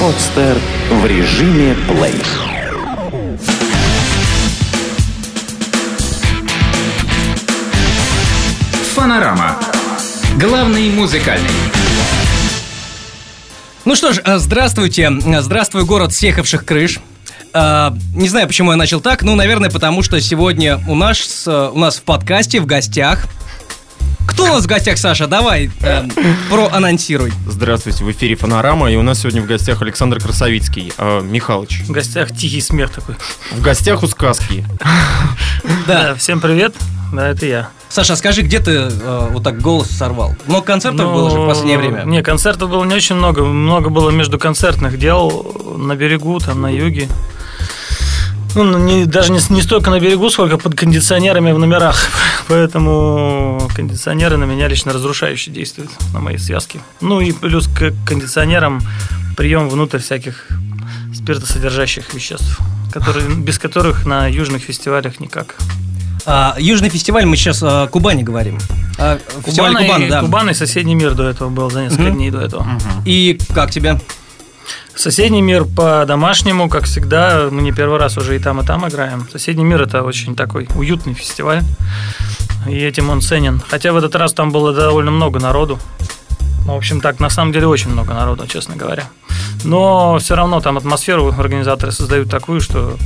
Подстер в режиме плей. Фанорама. Главный музыкальный. Ну что ж, э, здравствуйте. Здравствуй, город съехавших крыш. Э, Не знаю, почему я начал так. Ну, наверное, потому что сегодня у нас, э, у нас в подкасте в гостях. Кто у нас в гостях, Саша? Давай, э, проанонсируй. Здравствуйте, в эфире Фанорама, и у нас сегодня в гостях Александр Красовицкий. Э, Михалыч, В гостях тихий смех такой. в гостях у сказки. Да. всем привет. Да, это я. Саша, а скажи, где ты э, вот так голос сорвал? Много концертов Ну, было же в последнее время. Не, концертов было не очень много. Много было между концертных дел на берегу, там на юге. Ну, ну, не, даже не, не столько на берегу, сколько под кондиционерами в номерах. Поэтому кондиционеры на меня лично разрушающе действуют, на мои связки. Ну и плюс к кондиционерам прием внутрь всяких спиртосодержащих веществ, которые, без которых на южных фестивалях никак. А, Южный фестиваль, мы сейчас о Кубани говорим. А, Кубана, Кубана, и, да. Кубана и соседний мир до этого был, за несколько Мгм. дней до этого. И как тебе? Соседний мир по-домашнему, как всегда, мы не первый раз уже и там, и там играем. Соседний мир это очень такой уютный фестиваль, и этим он ценен. Хотя в этот раз там было довольно много народу. Ну, в общем, так, на самом деле очень много народу, честно говоря. Но все равно там атмосферу организаторы создают такую, что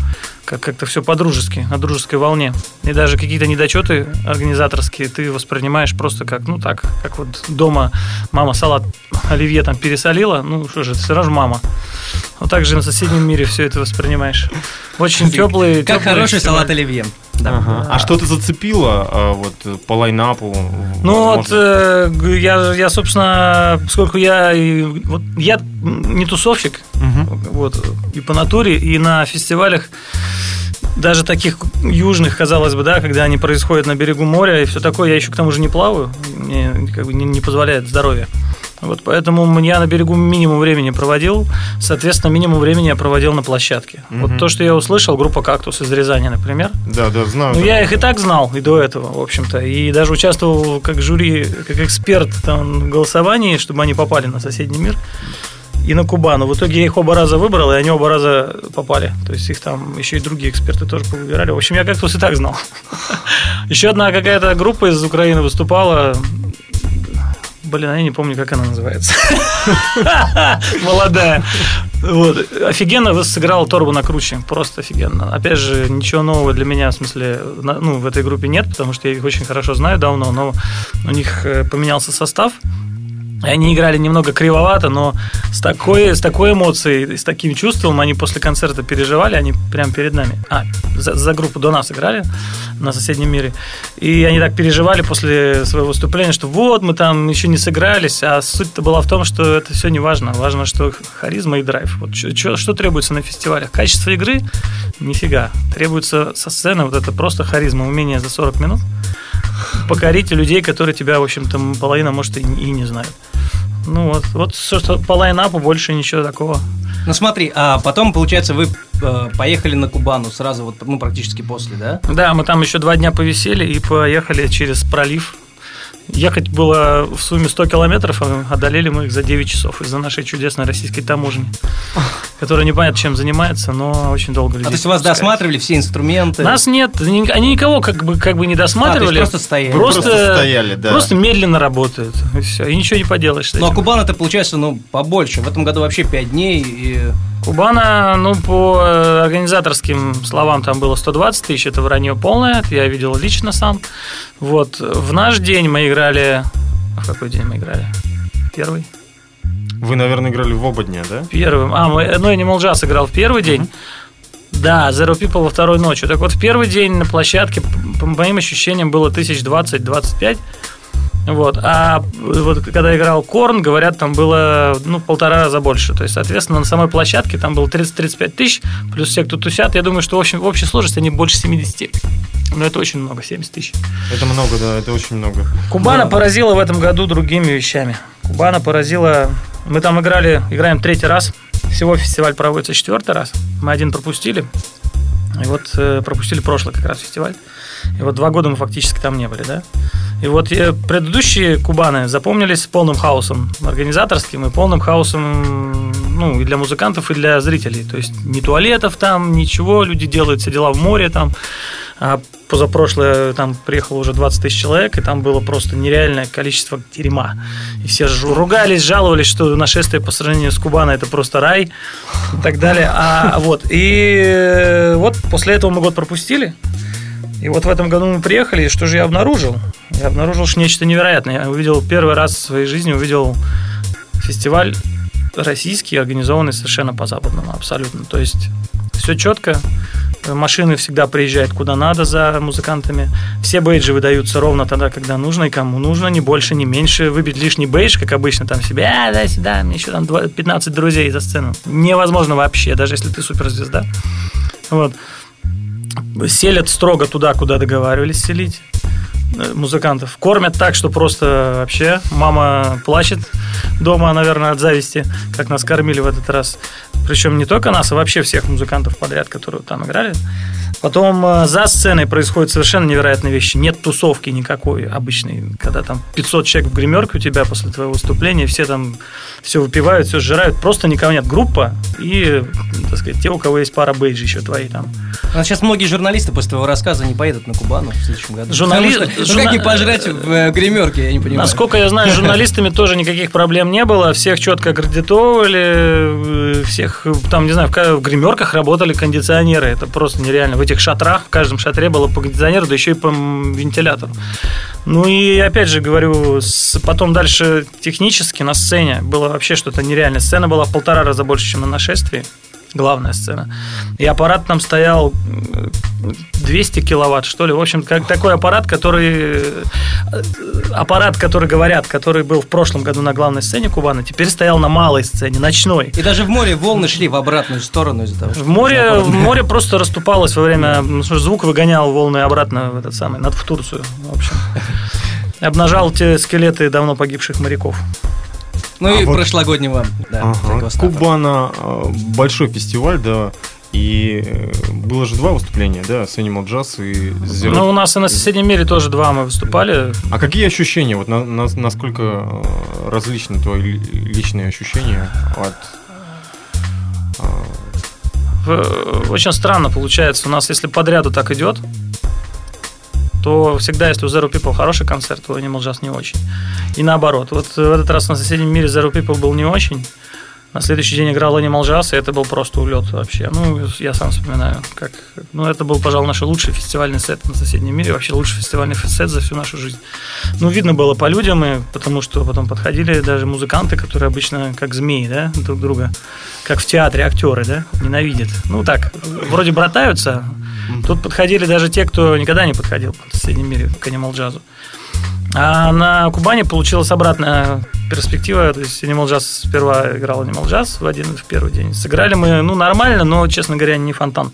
как- как-то все по-дружески, на дружеской волне. И даже какие-то недочеты организаторские ты воспринимаешь просто как, ну так, как вот дома мама салат оливье там пересолила, ну что же, это все равно же мама. Вот так же на соседнем мире все это воспринимаешь. Очень теплый. Как хороший салат оливье. Да. Ага. А что ты зацепило э, вот э, по лайнапу? Ну вот Может, э, г- я, я, собственно, поскольку я вот я не тусовщик, мгм. вот и по натуре, и на фестивалях даже таких южных, казалось бы, да, когда они происходят на берегу моря и все такое, я еще к тому же не плаваю, мне как бы не, не позволяет здоровье. Вот поэтому я на берегу минимум времени проводил, соответственно, минимум времени я проводил на площадке. Вот Мгм. то, что я услышал, группа «Кактус» из Рязани, например, Да, да, знаю. ну, да. я их и так знал, и до этого, в общем-то. И даже участвовал как жюри, как эксперт там, в голосовании, чтобы они попали на соседний мир и на Кубану. В итоге я их оба раза выбрал, и они оба раза попали. То есть их там еще и другие эксперты тоже повыбирали. В общем, я как-то и так знал. Еще одна какая-то группа из Украины выступала. Блин, я не помню, как она называется. Молодая. Вот. Офигенно сыграл Торбу на круче. Просто офигенно. Опять же, ничего нового для меня, в смысле, ну, в этой группе нет, потому что я их очень хорошо знаю давно, но у них э, поменялся состав. Они играли немного кривовато, но с такой, с такой эмоцией, с таким чувством они после концерта переживали, они прямо перед нами. А, за, за группу до нас играли на соседнем мире. И они так переживали после своего выступления, что вот, мы там еще не сыгрались, а суть-то была в том, что это все не важно. Важно, что харизма и драйв. Вот чё- чё- что требуется на фестивалях? Качество игры? Нифига. Требуется со сцены вот это просто харизма, умение за 40 минут покорить людей, которые тебя, в общем-то, половина, может, и, и не знают. Ну вот, вот что, что по лайнапу больше ничего такого. Ну смотри, а потом, получается, вы э, поехали на Кубану сразу, вот, ну, практически после, да? Да, мы там еще два дня повисели и поехали через пролив. Ехать было в сумме 100 километров, а одолели мы их за 9 часов из-за нашей чудесной российской таможни, которая непонятно чем занимается, но очень долго А людей то есть вас досматривали все инструменты? Нас нет, ни- они никого как бы, как бы не досматривали. А, то есть просто стояли. Просто, Просто стояли, да. просто медленно работают. И все. И ничего не поделаешь Ну, а. Кубан это получается, ну, побольше. В этом году вообще 5 дней. И... Кубана, ну, по э, организаторским словам, там было 120 тысяч, это вранье полное, это я видел лично сам. Вот, в наш день мы играли... а В какой день мы играли? Первый? Вы, наверное, играли в оба дня, да? Первым. А, мы, ну, Animal Jazz играл в первый день. Да, Zero People во второй ночью. Так вот, в первый день на площадке, по моим ощущениям, было 1020-25. Вот. А вот когда играл Корн, говорят, там было ну, полтора раза больше. То есть, соответственно, на самой площадке там было 30-35 тысяч, плюс все, кто тусят. Я думаю, что в, общем, в общей сложности они больше 70. Но это очень много, 70 тысяч. Это много, да, это очень много. Кубана поразила в этом году другими вещами. Кубана поразила... Мы там играли, играем третий раз. Всего фестиваль проводится четвертый раз. Мы один пропустили. И вот э, пропустили прошлый как раз фестиваль. И вот два года мы фактически там не были, да. И вот э, предыдущие Кубаны запомнились полным хаосом организаторским и полным хаосом ну, и для музыкантов, и для зрителей. То есть ни туалетов там, ничего, люди делают все дела в море там. А позапрошлое там приехало уже 20 тысяч человек, и там было просто нереальное количество дерьма. И все ругались, жаловались, что нашествие по сравнению с Кубаной это просто рай и так далее. А вот, и э, вот после этого мы год пропустили. И вот в этом году мы приехали, и что же я обнаружил? Я обнаружил что нечто невероятное. Я увидел первый раз в своей жизни увидел фестиваль российский, организованный совершенно по-западному, абсолютно. То есть все четко, машины всегда приезжают куда надо за музыкантами. Все бейджи выдаются ровно тогда, когда нужно и кому нужно, ни больше, ни меньше. Выбить лишний бейдж, как обычно, там себе, а, да, сюда, мне еще там 15 друзей за сцену. Невозможно вообще, даже если ты суперзвезда. Вот. Селят строго туда, куда договаривались селить. Э, музыкантов. Кормят так, что просто вообще мама плачет дома, наверное, от зависти, как нас кормили в этот раз. Причем не только нас, а вообще всех музыкантов подряд, которые там играли. Потом э, за сценой происходят совершенно невероятные вещи. Нет тусовки никакой обычной, когда там 500 человек в гримерке у тебя после твоего выступления, все там все выпивают, все сжирают. Просто никого нет. Группа и, так сказать, те, у кого есть пара бейджи еще твои там. А сейчас многие журналисты после твоего рассказа не поедут на Кубану в следующем году. Журналист... Что, ну как не пожрать в э, гримерке, я не понимаю. Насколько я знаю, с журналистами тоже никаких проблем не было. Всех четко аккредитовали, э, всех там, не знаю, в гримерках работали кондиционеры. Это просто нереально. В этих шатрах, в каждом шатре было по кондиционеру, да еще и по вентилятору. Ну и опять же говорю, потом дальше технически на сцене было вообще что-то нереальное. Сцена была в полтора раза больше, чем на нашествии главная сцена. И аппарат там стоял 200 киловатт, что ли. В общем, как такой аппарат, который... Аппарат, который говорят, который был в прошлом году на главной сцене Кубана, теперь стоял на малой сцене, ночной. И даже в море волны шли в обратную сторону из-за того. В море, в море просто расступалось во время... Ну, звук выгонял волны обратно в этот самый, над в Турцию, в общем. Обнажал те скелеты давно погибших моряков. Ну а и вот... прошлогоднего, да. Ага. Кубана большой фестиваль, да. И э, было же два выступления, да, с Animal Jazz и Zero. Ну, у нас и на соседнем мире тоже два мы выступали. А какие ощущения? Вот на, на, насколько э, различны твои личные ощущения от э, очень странно получается. У нас, если подряду так идет, то всегда, если у Zero People хороший концерт, то Animal Jazz не очень. И наоборот. Вот в этот раз на соседнем мире Zero People был не очень. На следующий день играл Animal Jazz, и это был просто улет вообще. Ну, я сам вспоминаю, как... Ну, это был, пожалуй, наш лучший фестивальный сет на соседнем мире, вообще лучший фестивальный сет за всю нашу жизнь. Ну, видно было по людям, и потому что потом подходили даже музыканты, которые обычно как змеи, да, друг друга, как в театре актеры, да, ненавидят. Ну, так, вроде братаются, Тут подходили даже те, кто никогда не подходил в соседнем мире к Animal Jazz. А на Кубани получилась обратная перспектива. То есть Animal Jazz сперва играл Animal Jazz в один в первый день. Сыграли мы, ну, нормально, но, честно говоря, не фонтан.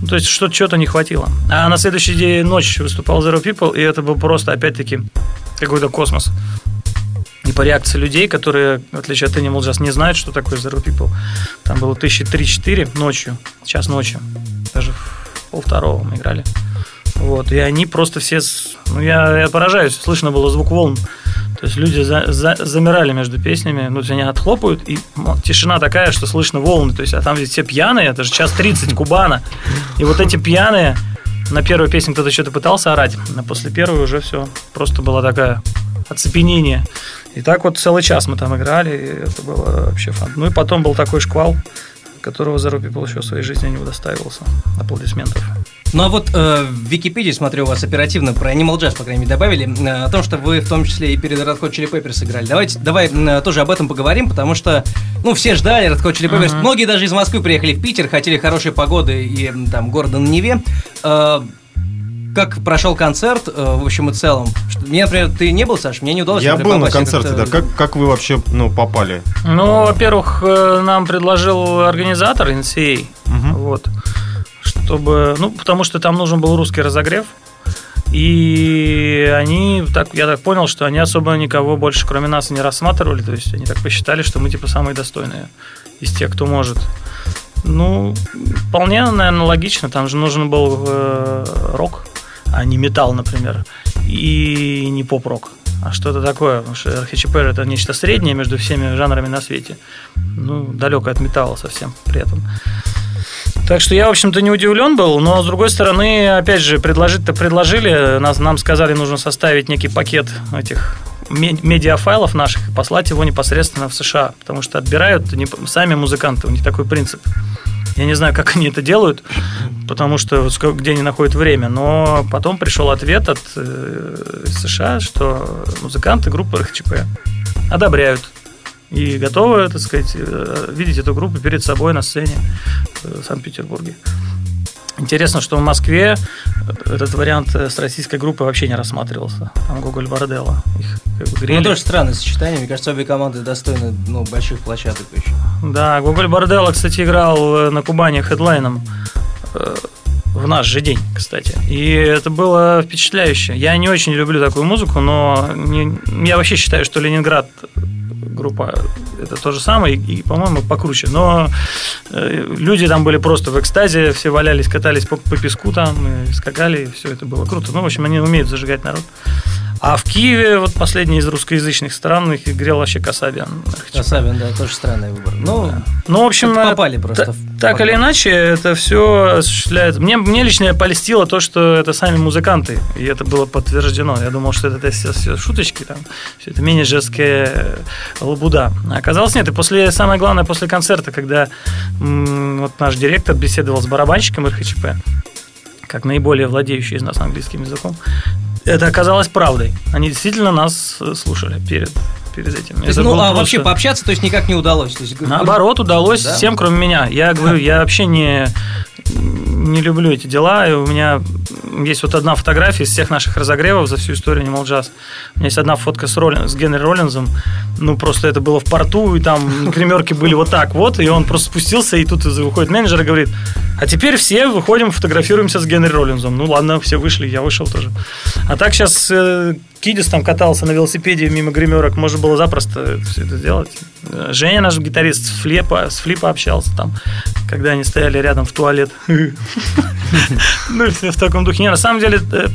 Ну, то есть что-то чего-то не хватило. А на следующий день ночь выступал Zero People, и это был просто, опять-таки, какой-то космос. И по реакции людей, которые, в отличие от Animal Jazz, не знают, что такое Zero People. Там было тысячи три-четыре ночью, час ночью. Даже в пол второго мы играли. Вот, и они просто все, ну, я, я поражаюсь, слышно было звук волн. То есть люди за, за, замирали между песнями, ну, то есть они отхлопают, и ну, тишина такая, что слышно волны. То есть, а там ведь все пьяные, это же час 30 Кубана. И вот эти пьяные, на первой песне кто-то что-то пытался орать, а после первой уже все просто было такая оцепенение. И так вот целый час мы там играли, и это было вообще фан. Ну и потом был такой шквал, которого Zero People еще в своей жизни не удостаивался. Аплодисментов. Ну а вот э, в Википедии, смотрю, у вас оперативно про Animal Jazz, по крайней мере, добавили, э, о том, что вы в том числе и перед Red Hot Chili Peppers играли. Давайте, давай э, тоже об этом поговорим, потому что, ну, все ждали Red Hot Chili Peppers. Uh-huh. Многие даже из Москвы приехали в Питер, хотели хорошей погоды и там города на Неве. Э, как прошел концерт, э, в общем и целом? Мне, например, ты не был, Саш? Мне не удалось. Я был на концерте, да. Как, как вы вообще ну, попали? Ну, во-первых, э, нам предложил организатор NCA. Угу. Вот. Чтобы. Ну, потому что там нужен был русский разогрев. И они, так, я так понял, что они особо никого больше, кроме нас, не рассматривали. То есть они так посчитали, что мы типа самые достойные из тех, кто может. Ну, вполне, наверное, логично. Там же нужен был э, рок а не металл, например, и не поп-рок, а что-то такое. Потому что РХЧП это нечто среднее между всеми жанрами на свете. Ну, далеко от металла совсем при этом. Так что я, в общем-то, не удивлен был, но с другой стороны, опять же, предложить-то предложили, нас, нам сказали, нужно составить некий пакет этих медиафайлов наших и послать его непосредственно в США, потому что отбирают не, сами музыканты, у них такой принцип. Я не знаю, как они это делают, потому что где они находят время, но потом пришел ответ от э, США, что музыканты группы РХЧП одобряют и готовы, так сказать, э, видеть эту группу перед собой на сцене в Санкт-Петербурге. Интересно, что в Москве этот вариант с российской группой вообще не рассматривался. Там Гоголь Борделла. Их как бы грели. Ну, тоже странное сочетание. Мне кажется, обе команды достойны ну, больших площадок еще. Да, Гоголь Борделла, кстати, играл э, на Кубани хедлайном э, в наш же день, кстати. И это было впечатляюще. Я не очень люблю такую музыку, но не, я вообще считаю, что Ленинград группа это то же самое, и, по-моему, покруче. Но э, люди там были просто в экстазе, все валялись, катались по, по песку там, и скакали, и все это было круто. Ну, в общем, они умеют зажигать народ. А в Киеве, вот последний из русскоязычных стран, их играл вообще Касабиан. Касабиан, да, тоже странный выбор. Ну, да. ну в общем, попали просто. Так или иначе, это все осуществляет. Мне, мне лично полистило то, что это сами музыканты, и это было подтверждено. Я думал, что это все, все шуточки, там, все это менеджерская лабуда. А оказалось, нет. И после, самое главное, после концерта, когда м- вот наш директор беседовал с барабанщиком РХЧП, как наиболее владеющий из нас английским языком, это оказалось правдой. Они действительно нас э, слушали перед перед этим. То есть, ну, а просто... вообще пообщаться, то есть никак не удалось? То есть... Наоборот, удалось да? всем, кроме меня. Я говорю, я вообще не, не люблю эти дела, и у меня есть вот одна фотография из всех наших разогревов за всю историю Animal Jazz. У меня есть одна фотка с, Роллин, с Генри Роллинзом. Ну, просто это было в порту, и там гримерки были вот так вот, и он просто спустился, и тут выходит менеджер и говорит, а теперь все выходим, фотографируемся с Генри Роллинзом. Ну, ладно, все вышли, я вышел тоже. А так сейчас э, Кидис там катался на велосипеде мимо гримерок, можно было запросто все это сделать. Женя, наш гитарист, с Флипа, с Флипа общался там, когда они стояли рядом в туалет. Ну, в таком духе. Не, на самом деле, э,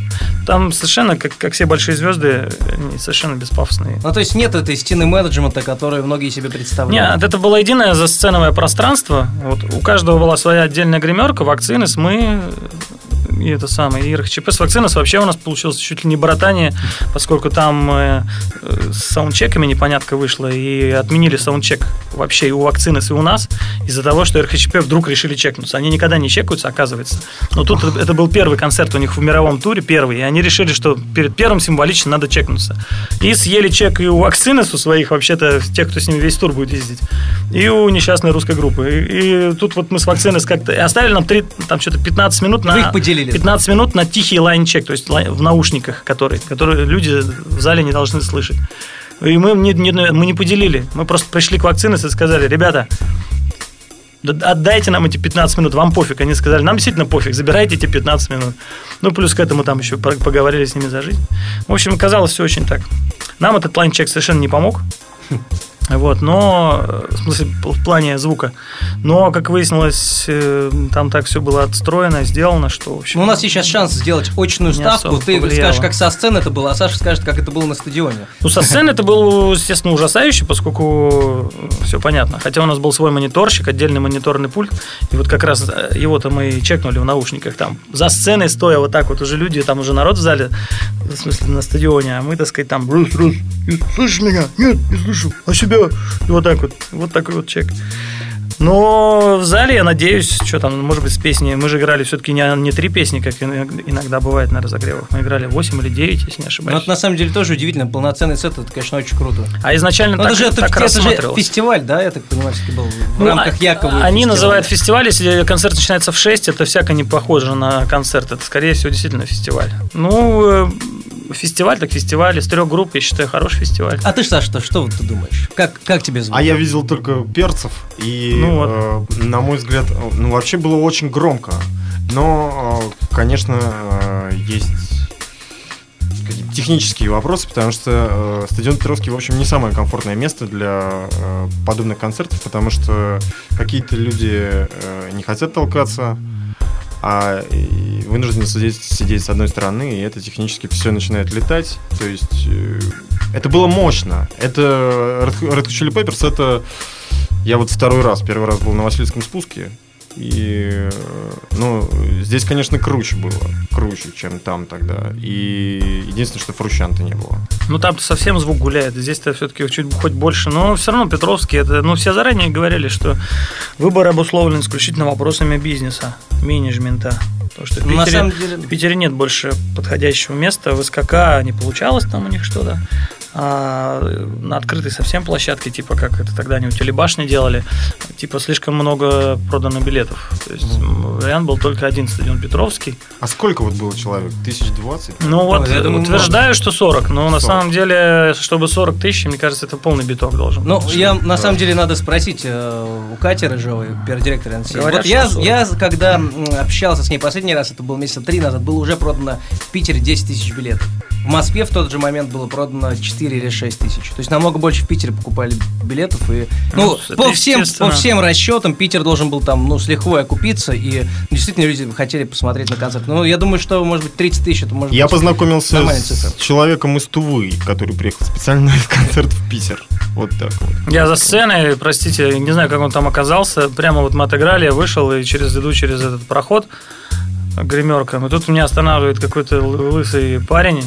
там совершенно, как, как все большие звезды, они совершенно беспафосные. Ну, то есть нет этой стены менеджмента, которую многие себе представляют? Нет, это было единое засценовое пространство. Вот у каждого была своя отдельная гримерка, вакцины, мы и это самое, и РХЧП с вакцинос вообще у нас получилось чуть ли не братание, поскольку там э, с саундчеками непонятка вышла, и отменили саундчек вообще и у вакцинос, и у нас, из-за того, что РХЧП вдруг решили чекнуться. Они никогда не чекаются, оказывается. Но тут это был первый концерт у них в мировом туре, первый, и они решили, что перед первым символично надо чекнуться. И съели чек и у вакцинос, у своих, вообще-то, тех, кто с ними весь тур будет ездить, и у несчастной русской группы. И, и тут вот мы с вакцинос как-то... Оставили нам 3, там что-то 15 минут на... Вы их поделили 15 минут на тихий line check, то есть в наушниках, которые, которые люди в зале не должны слышать. И мы не, не, мы не поделили. Мы просто пришли к вакцине и сказали, ребята, отдайте нам эти 15 минут, вам пофиг. Они сказали, нам действительно пофиг, забирайте эти 15 минут. Ну, плюс к этому там еще поговорили с ними за жизнь. В общем, казалось все очень так. Нам этот лайн-чек совершенно не помог. Вот, но, в смысле, в плане звука. Но, как выяснилось, э, там так все было отстроено, сделано, что, в общем... Ну, у нас сейчас шанс сделать очную ставку. Ты повлияло. скажешь, как со сцены это было, а Саша скажет, как это было на стадионе. Ну, со сцены это было, естественно, ужасающе, поскольку все понятно. Хотя у нас был свой мониторщик, отдельный мониторный пульт. И вот как раз э, его-то мы чекнули в наушниках. Там за сценой стоя вот так вот уже люди, там уже народ в зале, в смысле, на стадионе, а мы, так сказать, там... Слышишь меня? Нет, не слышу. А себя все. И вот так вот. Вот такой вот чек. Но в зале, я надеюсь, что там, может быть, с песней. Мы же играли все-таки не, не три песни, как иногда бывает на разогревах. Мы играли 8 или 9, если не ошибаюсь. Но это на самом деле тоже удивительно. Полноценный сет, это, конечно, очень круто. А изначально Но так, это же, так это, это же фестиваль, да, я так понимаю, был в ну, рамках Якова. Они фестиваля. называют фестиваль, если концерт начинается в 6, это всяко не похоже на концерт. Это, скорее всего, действительно фестиваль. Ну, э, фестиваль, так фестиваль. Из трех групп, я считаю, хороший фестиваль. А ты, Саша, что, что вот ты думаешь? Как, как тебе звук? А я видел только перцев, и, ну, вот. э, на мой взгляд, ну, вообще было очень громко. Но, э, конечно, э, есть технические вопросы, потому что э, стадион Петровский, в общем, не самое комфортное место для э, подобных концертов, потому что какие-то люди э, не хотят толкаться, а вынуждены сидеть, сидеть с одной стороны, и это технически все начинает летать. То есть э, это было мощно. Это Red Hot Chili Peppers, это... Я вот второй раз, первый раз был на Васильском спуске, и, ну, здесь, конечно, круче было. Круче, чем там тогда. И единственное, что фрущанта не было. Ну, там совсем звук гуляет. Здесь-то все-таки чуть хоть больше. Но все равно Петровский, это, ну, все заранее говорили, что выбор обусловлен исключительно вопросами бизнеса, менеджмента. Потому что в Питере, На самом деле... в Питере нет больше подходящего места. В СКК не получалось там у них что-то а на открытой совсем площадке, типа как это тогда они у телебашни делали, типа слишком много продано билетов. То есть mm. вариант был только один стадион Петровский. А сколько вот было человек? Тысяч двадцать? Ну вот, я думаю, утверждаю, что 40, но 40. на самом деле, чтобы 40 тысяч, мне кажется, это полный биток должен быть. Ну, я на самом деле надо спросить э, у Кати Рыжовой, пиар-директора НСИ. Говорят, вот я, я, когда общался с ней последний раз, это был месяца три назад, было уже продано в Питере 10 тысяч билетов. В Москве в тот же момент было продано 4 или 6 тысяч. То есть намного больше в Питере покупали билетов. И, ну, ну по, всем, по всем расчетам Питер должен был там, ну, с лихвой окупиться. И действительно люди хотели посмотреть на концерт. Ну, я думаю, что, может быть, 30 тысяч это может я быть познакомился с человеком из Тувы, который приехал специально на концерт в Питер. Вот так вот. Я за сценой, простите, не знаю, как он там оказался. Прямо вот мы отыграли, я вышел и через иду через этот проход гримерка. И тут меня останавливает какой-то лысый парень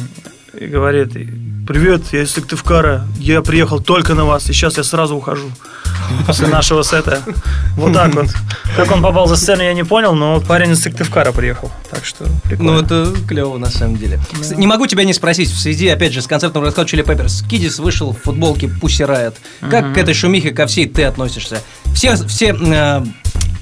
и говорит, привет, я из Сыктывкара, я приехал только на вас, и сейчас я сразу ухожу после нашего сета. Вот так вот. Как он попал за сцену, я не понял, но парень из Сыктывкара приехал. Так что прикольно. Ну, это клево, на самом деле. Да. Не могу тебя не спросить, в связи, опять же, с концертом Red Hot Chili Peppers, Кидис вышел в футболке Pussy Riot. Как угу. к этой шумихе ко всей ты относишься? Все, все э,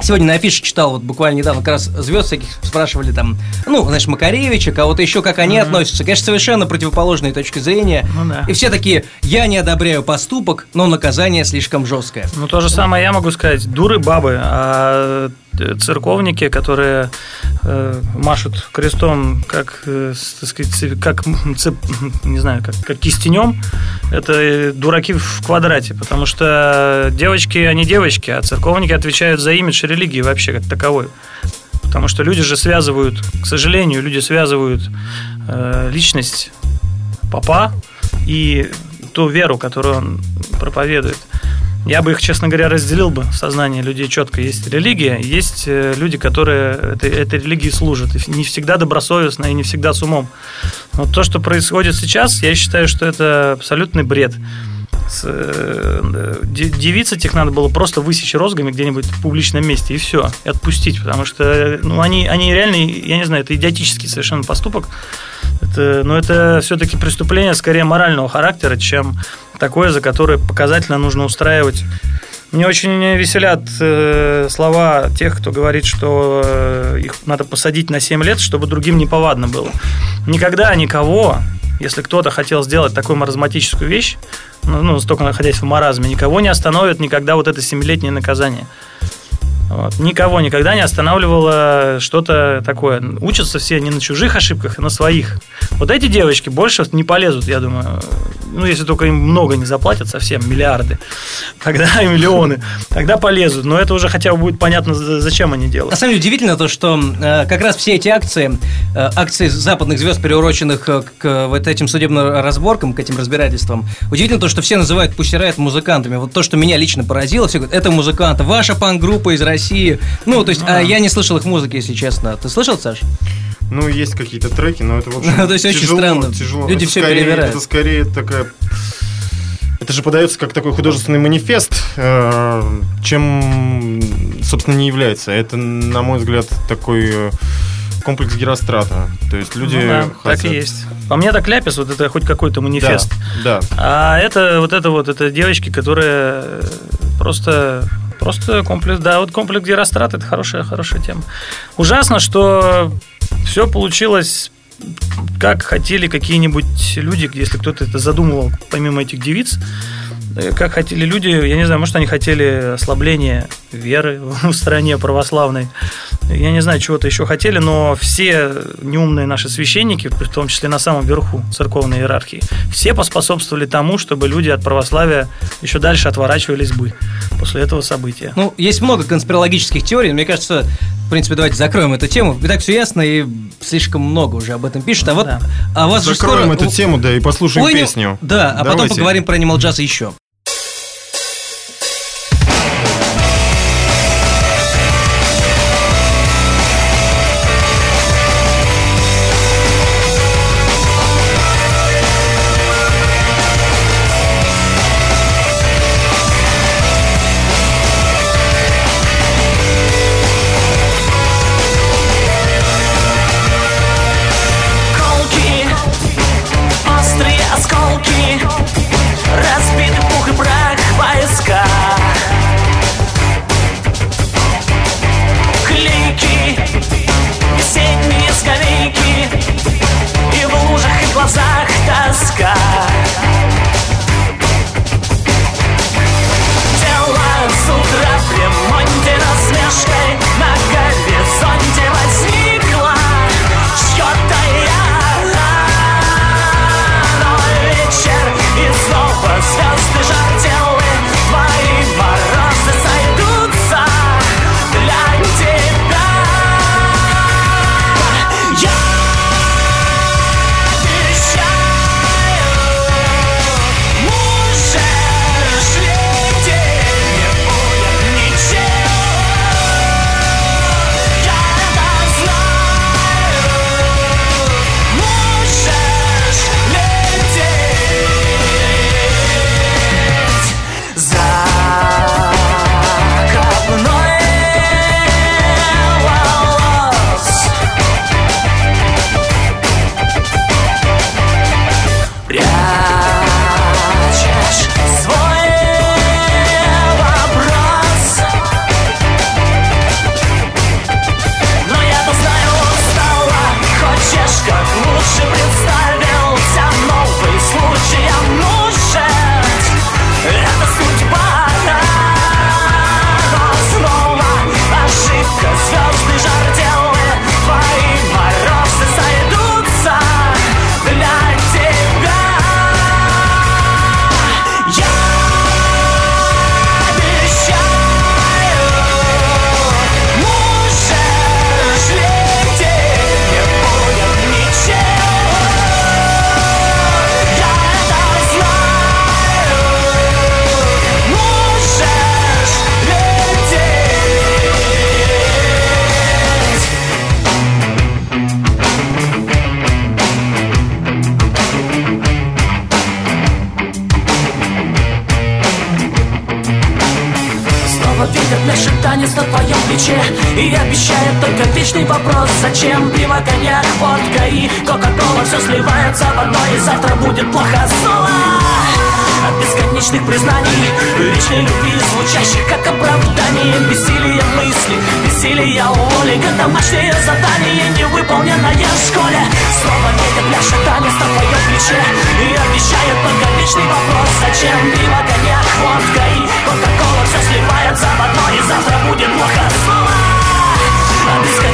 Сегодня на афише читал, вот буквально недавно, как раз звезд всяких спрашивали там, ну, знаешь, Макаревича, кого-то еще, как они mm-hmm. относятся. Конечно, совершенно противоположные точки зрения. Ну, да. И все такие, я не одобряю поступок, но наказание слишком жесткое. Ну, то же самое я могу сказать. Дуры бабы, а церковники, которые э, машут крестом, как, э, так сказать, как, цеп, не знаю, как, как кистенем, это дураки в квадрате, потому что девочки, они девочки, а церковники отвечают за имидж религии вообще как таковой. Потому что люди же связывают, к сожалению, люди связывают э, личность папа и ту веру, которую он проповедует. Я бы их, честно говоря, разделил бы в сознании людей четко. Есть религия, есть э, люди, которые этой, этой религии служат. И не всегда добросовестно и не всегда с умом. Но то, что происходит сейчас, я считаю, что это абсолютный бред. С, э, девиц этих надо было просто высечь розгами где-нибудь в публичном месте и все, и отпустить, потому что ну, они, они реально, я не знаю, это идиотический совершенно поступок. Это, но это все-таки преступление скорее морального характера, чем такое, за которое показательно нужно устраивать. Мне очень веселят э, слова тех, кто говорит, что э, их надо посадить на 7 лет, чтобы другим неповадно было. Никогда никого, если кто-то хотел сделать такую маразматическую вещь, ну, ну, столько находясь в маразме, никого не остановит никогда вот это семилетнее наказание. Вот. Никого никогда не останавливало что-то такое. Учатся все не на чужих ошибках, а на своих. Вот эти девочки больше не полезут, я думаю. Ну, если только им много не заплатят, совсем миллиарды, тогда и миллионы, тогда полезут. Но это уже хотя бы будет понятно, зачем они делают. На самом деле удивительно то, что э, как раз все эти акции, э, акции западных звезд, приуроченных э, к вот этим судебным разборкам, к этим разбирательствам, удивительно то, что все называют Пусирает музыкантами. Вот то, что меня лично поразило, все говорят, это музыканты, ваша пан-группа из России России. Ну, то есть, а, я не слышал их музыки, если честно. Ты слышал, Саш? Ну, есть какие-то треки, но это, в общем, То есть, очень странно. Тяжело. Люди все перевирают. Это скорее такая это же подается как такой художественный манифест, э, чем, собственно, не является. Это, на мой взгляд, такой э, комплекс Герострата. То есть люди ну, да, хотят... так и есть. По мне так ляпис, вот это хоть какой-то манифест. Да, да. А это вот это вот, это девочки, которые просто Просто комплекс, да, вот комплекс Герострат – это хорошая, хорошая тема. Ужасно, что все получилось как хотели какие-нибудь люди, если кто-то это задумывал, помимо этих девиц, Э, как хотели люди, я не знаю, может, они хотели ослабления веры в стране православной. Я не знаю, чего-то еще хотели, но все неумные наши священники, в том числе на самом верху церковной иерархии, все поспособствовали тому, чтобы люди от православия еще дальше отворачивались бы после этого события. Ну, есть много конспирологических теорий, мне кажется, в принципе, давайте закроем эту тему. И так все ясно, и слишком много уже об этом пишут. А вот да. а вас Закроем скоро... эту тему, да, и послушаем Ой, песню. Да, а давайте. потом поговорим про Animal Jazz еще.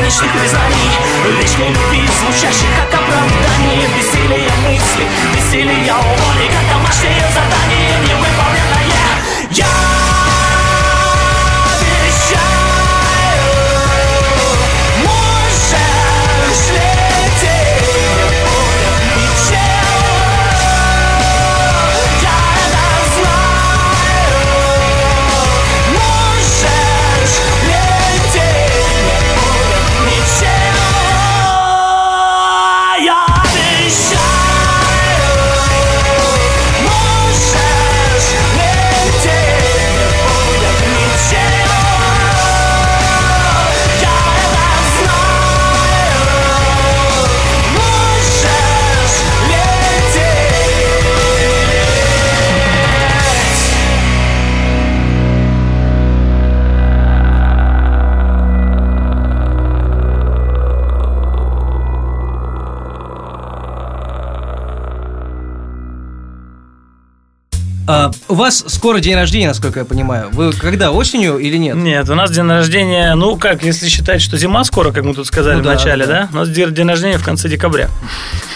циничных признаний. Лишней любви, звучащих как оправдание. Бессилия мысли, бессилия воли Как домашнее задание. А, у вас скоро день рождения, насколько я понимаю. Вы когда, осенью или нет? Нет, у нас день рождения, ну как, если считать, что зима скоро, как мы тут сказали ну, в начале, да. да? У нас день рождения в конце декабря.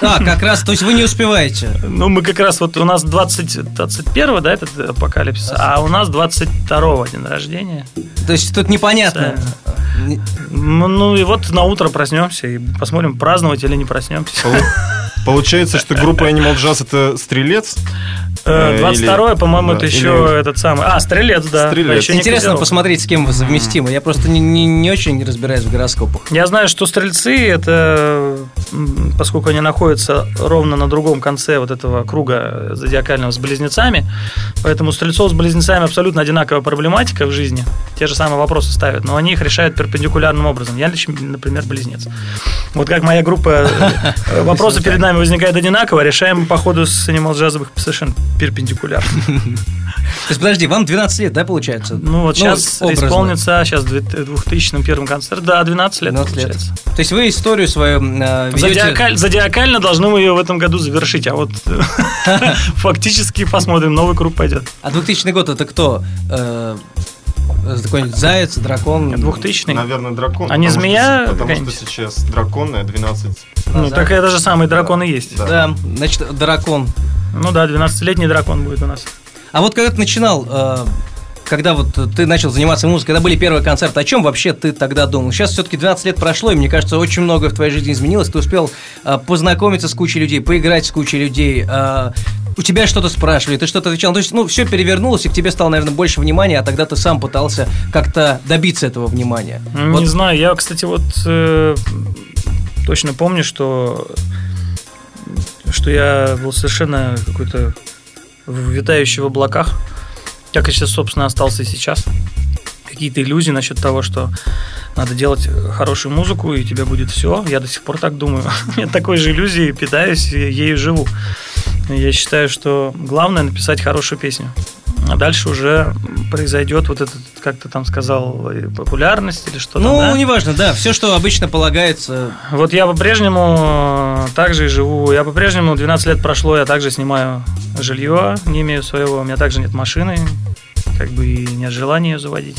А, как раз, то есть вы не успеваете? Ну, мы как раз, вот у нас 20, 21, да, этот апокалипсис, а у нас 22 день рождения. То есть тут непонятно. Ну и вот на утро проснемся и посмотрим, праздновать или не проснемся. Полу- Получается, что группа Animal Jazz это стрелец? Э, Э, 22 или- по-моему, да, это или- еще этот самый... А, Стрелец, да. Стрелец. Интересно посмотреть, с кем вы совместимы. Я просто не, не- не очень разбираюсь в гороскопах. Я знаю, что стрельцы это, поскольку они находятся ровно на другом конце вот этого круга зодиакального с близнецами, поэтому стрельцов с близнецами абсолютно одинаковая проблематика в жизни. Те же самые вопросы ставят, но они их решают перпендикулярным образом. Я, лично, например, близнец. Вот как моя группа, э, вопросы перед нами возникают одинаково, решаем по ходу с Animal Джазовых совершенно перпендикулярно. То есть, подожди, вам 12 лет, да, получается? Ну вот сейчас образно. исполнится, сейчас 2000 первым концерт, да, 12 лет 12 лет. получается. То есть вы историю свою э, ведете... Зодиакаль- зодиакально должны мы ее в этом году завершить, а вот э, фактически посмотрим, новый круг пойдет. А 2000 год это кто? Э, Какой-нибудь заяц, дракон? 2000 Наверное, дракон. А не что- змея Потому что сейчас драконы 12. Ну, так это же самый дракон и есть. Да. Да, значит, дракон. Ну да, 12-летний дракон будет у нас. А вот когда ты начинал, э, когда вот ты начал заниматься музыкой, когда были первые концерты, о чем вообще ты тогда думал? Сейчас все-таки 12 лет прошло, и мне кажется, очень многое в твоей жизни изменилось. Ты успел э, познакомиться с кучей людей, поиграть с кучей людей. э, у тебя что-то спрашивали, ты что-то отвечал. То есть, ну, все перевернулось, и к тебе стало, наверное, больше внимания, а тогда ты сам пытался как-то добиться этого внимания. Ну, Вот Не знаю, я, кстати, вот э, точно помню, что что я был совершенно какой-то витающий в облаках, как я сейчас, собственно, остался и сейчас. Какие-то иллюзии насчет того, что надо делать хорошую музыку, и у тебя будет все. Я до сих пор так думаю. Я такой же иллюзией питаюсь, и ею живу. Я считаю, что главное написать хорошую песню. А дальше уже произойдет вот этот, как ты там сказал, э, популярность или что-то. ну, да? неважно, да, все, что обычно полагается. Вот я по-прежнему также и живу. Я по-прежнему 12 лет прошло, я также снимаю жилье, не имею своего. У меня также нет машины, как бы и нет желания ее заводить.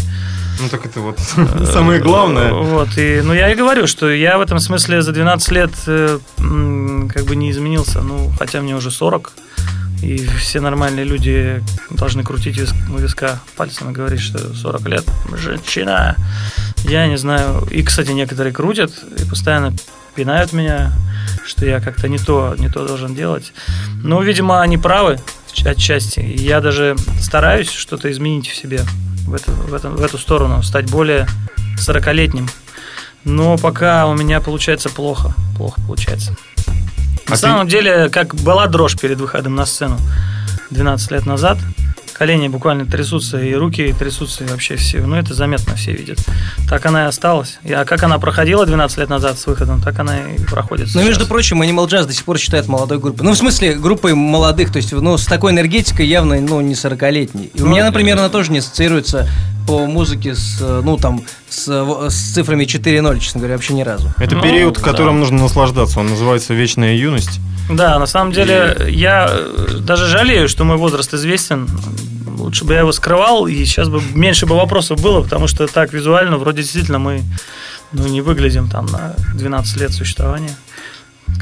Ну так это вот самое главное. Вот, и, ну я и говорю, что я в этом смысле за 12 лет э, как бы не изменился. Ну, хотя мне уже 40, и все нормальные люди должны крутить вис- у виска пальцем и говорить, что 40 лет, женщина. Я не знаю. И, кстати, некоторые крутят и постоянно пинают меня, что я как-то не то, не то должен делать. Но, видимо, они правы отчасти. Я даже стараюсь что-то изменить в себе в эту, в, этом- в эту сторону, стать более 40-летним. Но пока у меня получается плохо. Плохо получается. А На ты- самом деле, как была дрожь перед выходом на сцену 12 лет назад, колени буквально трясутся, и руки трясутся, и вообще все. Ну, это заметно, все видят. Так она и осталась. И, а как она проходила 12 лет назад с выходом, так она и проходит сейчас. между прочим, Animal Jazz до сих пор считают молодой группой. Ну, в смысле, группой молодых, то есть, ну, с такой энергетикой явно, ну, не 40-летней. И у Ну, меня, например, она тоже не ассоциируется по музыке с, э, ну, там, с, с цифрами 4.0, честно говоря, вообще ни разу. Это Ну, период, да. которым нужно наслаждаться. Он называется «Вечная юность». Да, на самом деле, я э, даже жалею, что мой возраст известен. Лучше бы я его скрывал, и сейчас бы меньше бы вопросов было, потому что так визуально вроде действительно мы ну, не выглядим там на 12 лет существования.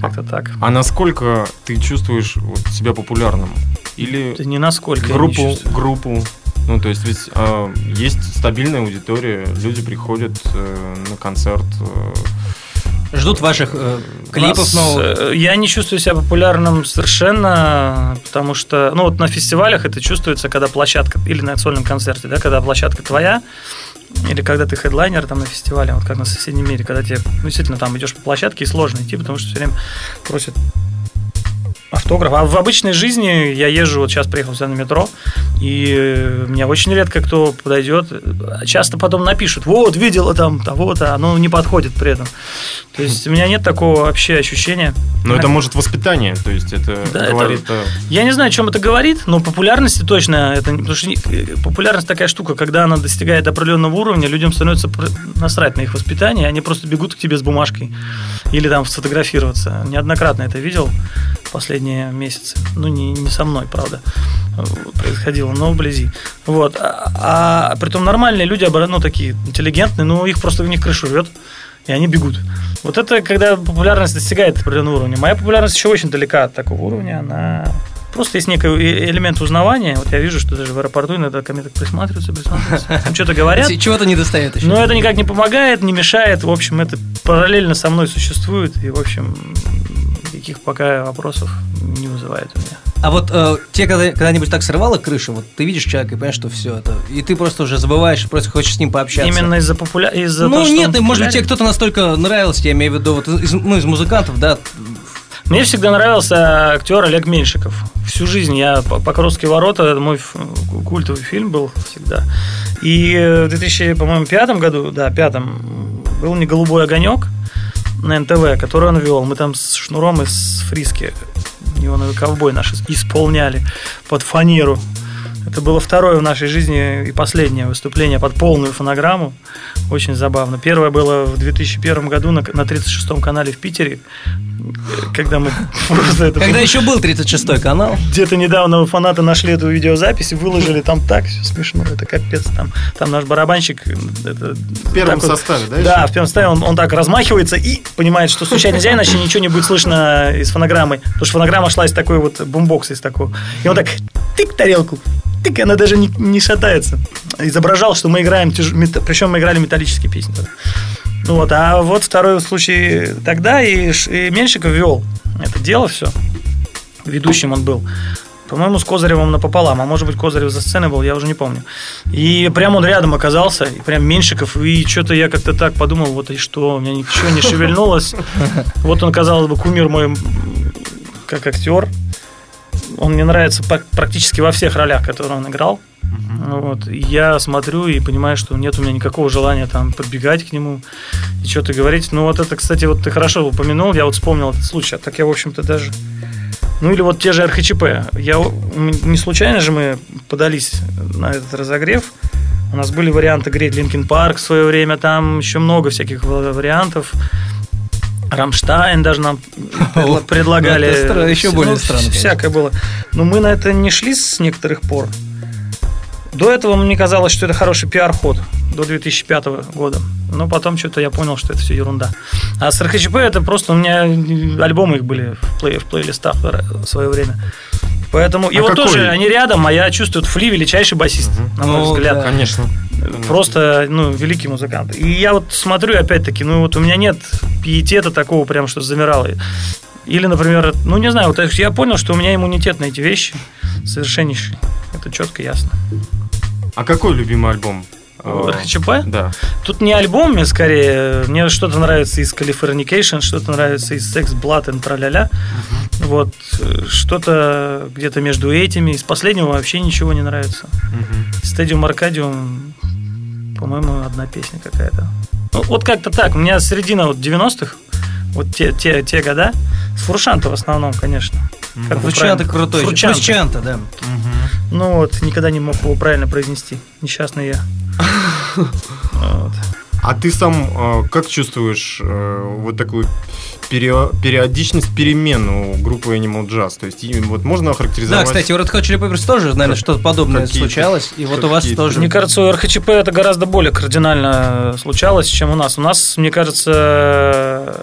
Как-то так. А насколько ты чувствуешь вот себя популярным? Или Это не насколько группу, группу. Ну, то есть ведь а, есть стабильная аудитория, люди приходят э, на концерт. э, Ждут ваших э, клипов Нас, новых. э, Я не чувствую себя популярным совершенно, потому что, ну вот на фестивалях это чувствуется, когда площадка, или на сольном концерте, да, когда площадка твоя, или когда ты хедлайнер там на фестивале, вот как на соседнем мире, когда тебе ну, действительно там идешь по площадке и сложно идти, потому что все время просят автограф. А в обычной жизни я езжу, вот сейчас приехал сюда на метро, и э, меня очень редко кто подойдет. Часто потом напишут, вот, видела там того-то, оно не подходит при этом. То есть у меня нет такого вообще ощущения. Но это может воспитание, то есть это Да, это- говорит о- Я не знаю, о чем это говорит, но популярности точно это потому что не- популярность такая штука, когда она достигает определенного уровня, людям становится насрать на их воспитание, они просто бегут к тебе с бумажкой или там сфотографироваться. Неоднократно это видел последние месяцы. Ну, не, не со мной, правда, происходило, но вблизи. Вот. А, а притом нормальные люди, ну, такие интеллигентные, ну, их просто в них крышу рвет, и они бегут. Вот это когда популярность достигает определенного уровня. Моя популярность еще очень далека от такого уровня, она просто есть некий э- элемент узнавания. Вот я вижу, что даже в аэропорту иногда ко мне так присматриваются, присматриваются. Там что-то говорят. Чего-то не достает еще. Но это никак не помогает, не мешает. В общем, это параллельно со мной существует. И, в общем, никаких пока вопросов не вызывает у меня. А вот э, тебе когда, когда-нибудь так срывало крышу, вот ты видишь человека и понимаешь, что все это, и ты просто уже забываешь, просто хочешь с ним пообщаться. Именно из-за популя... из-за Ну того, что нет, и, может быть, тебе кто-то настолько нравился, я имею в виду, вот из, ну, из музыкантов, да, Мне всегда нравился актер Олег Меньшиков. Всю жизнь я по- «Покровские ворота», это мой культовый фильм был всегда. И в 2005 году, да, пятом, был не «Голубой огонек» на НТВ, который он вел. Мы там с Шнуром и с Фриски неоновый ковбой наш исполняли под фанеру. Это было второе в нашей жизни и последнее выступление под полную фонограмму. Очень забавно. Первое было в 2001 году на, на 36-м канале в Питере, когда мы просто это... когда еще был 36-й канал. Где-то недавно фанаты нашли эту видеозапись и выложили там так, все смешно, это капец. Там, там наш барабанщик... Это, В первом вот- составе, да? Да, в первом составе он, он так размахивается и понимает, что стучать нельзя, иначе ничего не будет слышно из фонограммы. Потому что фонограмма шла из такой вот бумбокса, из такого. И он так тык тарелку, тык, она даже не, не шатается. Изображал, что мы играем, тяж... мета- причем мы играли металлические песни. Ну Вот, а вот второй случай тогда, и, и Меньшиков вел это дело все. Ведущим он был. По-моему, с Козыревым напополам, а может быть, Козырев за сценой был, я уже не помню. И прям он рядом оказался, и прям Меньшиков, и что-то я как-то так подумал, вот и что, у меня ничего не шевельнулось. Вот он, казалось бы, кумир мой как актер. Он мне нравится практически во всех ролях, которые он играл. Вот. И я смотрю и понимаю, что нет у меня никакого желания там подбегать к нему и что-то говорить. Ну, вот это, кстати, вот ты хорошо упомянул, я вот вспомнил этот случай. А так я, в общем-то, даже... Ну, или вот те же РХЧП. Я... Не случайно же мы подались на этот разогрев. У нас были варианты греть Linkin Park в свое время, там еще много всяких ва- вариантов. Рамштайн даже нам предла- предлагали. Это еще Ну, более странно. Всякое было. Но мы на это не шли с некоторых пор. До этого мне казалось, что это хороший пиар-ход до 2005 года. Но потом что-то я понял, что это все ерунда. А с РХЧП это просто у меня альбомы их были в, плей, в плейлистах в свое время. Поэтому, и А вот какой? тоже они рядом, а я чувствую, Фли величайший басист, на мой Ну, взгляд. да. Конечно. Просто, ну, великий музыкант. И я вот смотрю, опять-таки, ну, вот у меня нет пиетета такого прям, что замирало. Или, например, ну, не знаю, вот я понял, что у меня иммунитет на эти вещи совершеннейший. Это четко ясно. А какой любимый альбом? Э, РХЧП? Да. Тут не альбом, мне скорее. Мне что-то нравится из Californication, что-то нравится из Sex, Blood and траля Вот. э, Что-то где-то между этими. Из последнего вообще ничего не нравится. Мгм. Стадиум Аркадиум, по-моему, одна песня какая-то. Ну, вот как-то так. У меня середина вот 90-х, вот те, те, те года, с Фуршанта в основном, конечно. Как правильно- крутой. Фручанта. Фручанта, да. Ну вот, никогда не мог его правильно произнести. Несчастный я. Вот. А ты сам э, как чувствуешь э, вот такую перио- периодичность перемен у группы Animal Jazz? То есть и вот можно Да, охарактеризовать... кстати, у Red Hot Chili Peppers тоже, наверное, Как- что-то подобное какие-то- случалось. И вот у вас какие-то- тоже. Мне кажется, у РХЧП это гораздо более кардинально случалось, чем у нас. У нас, мне кажется,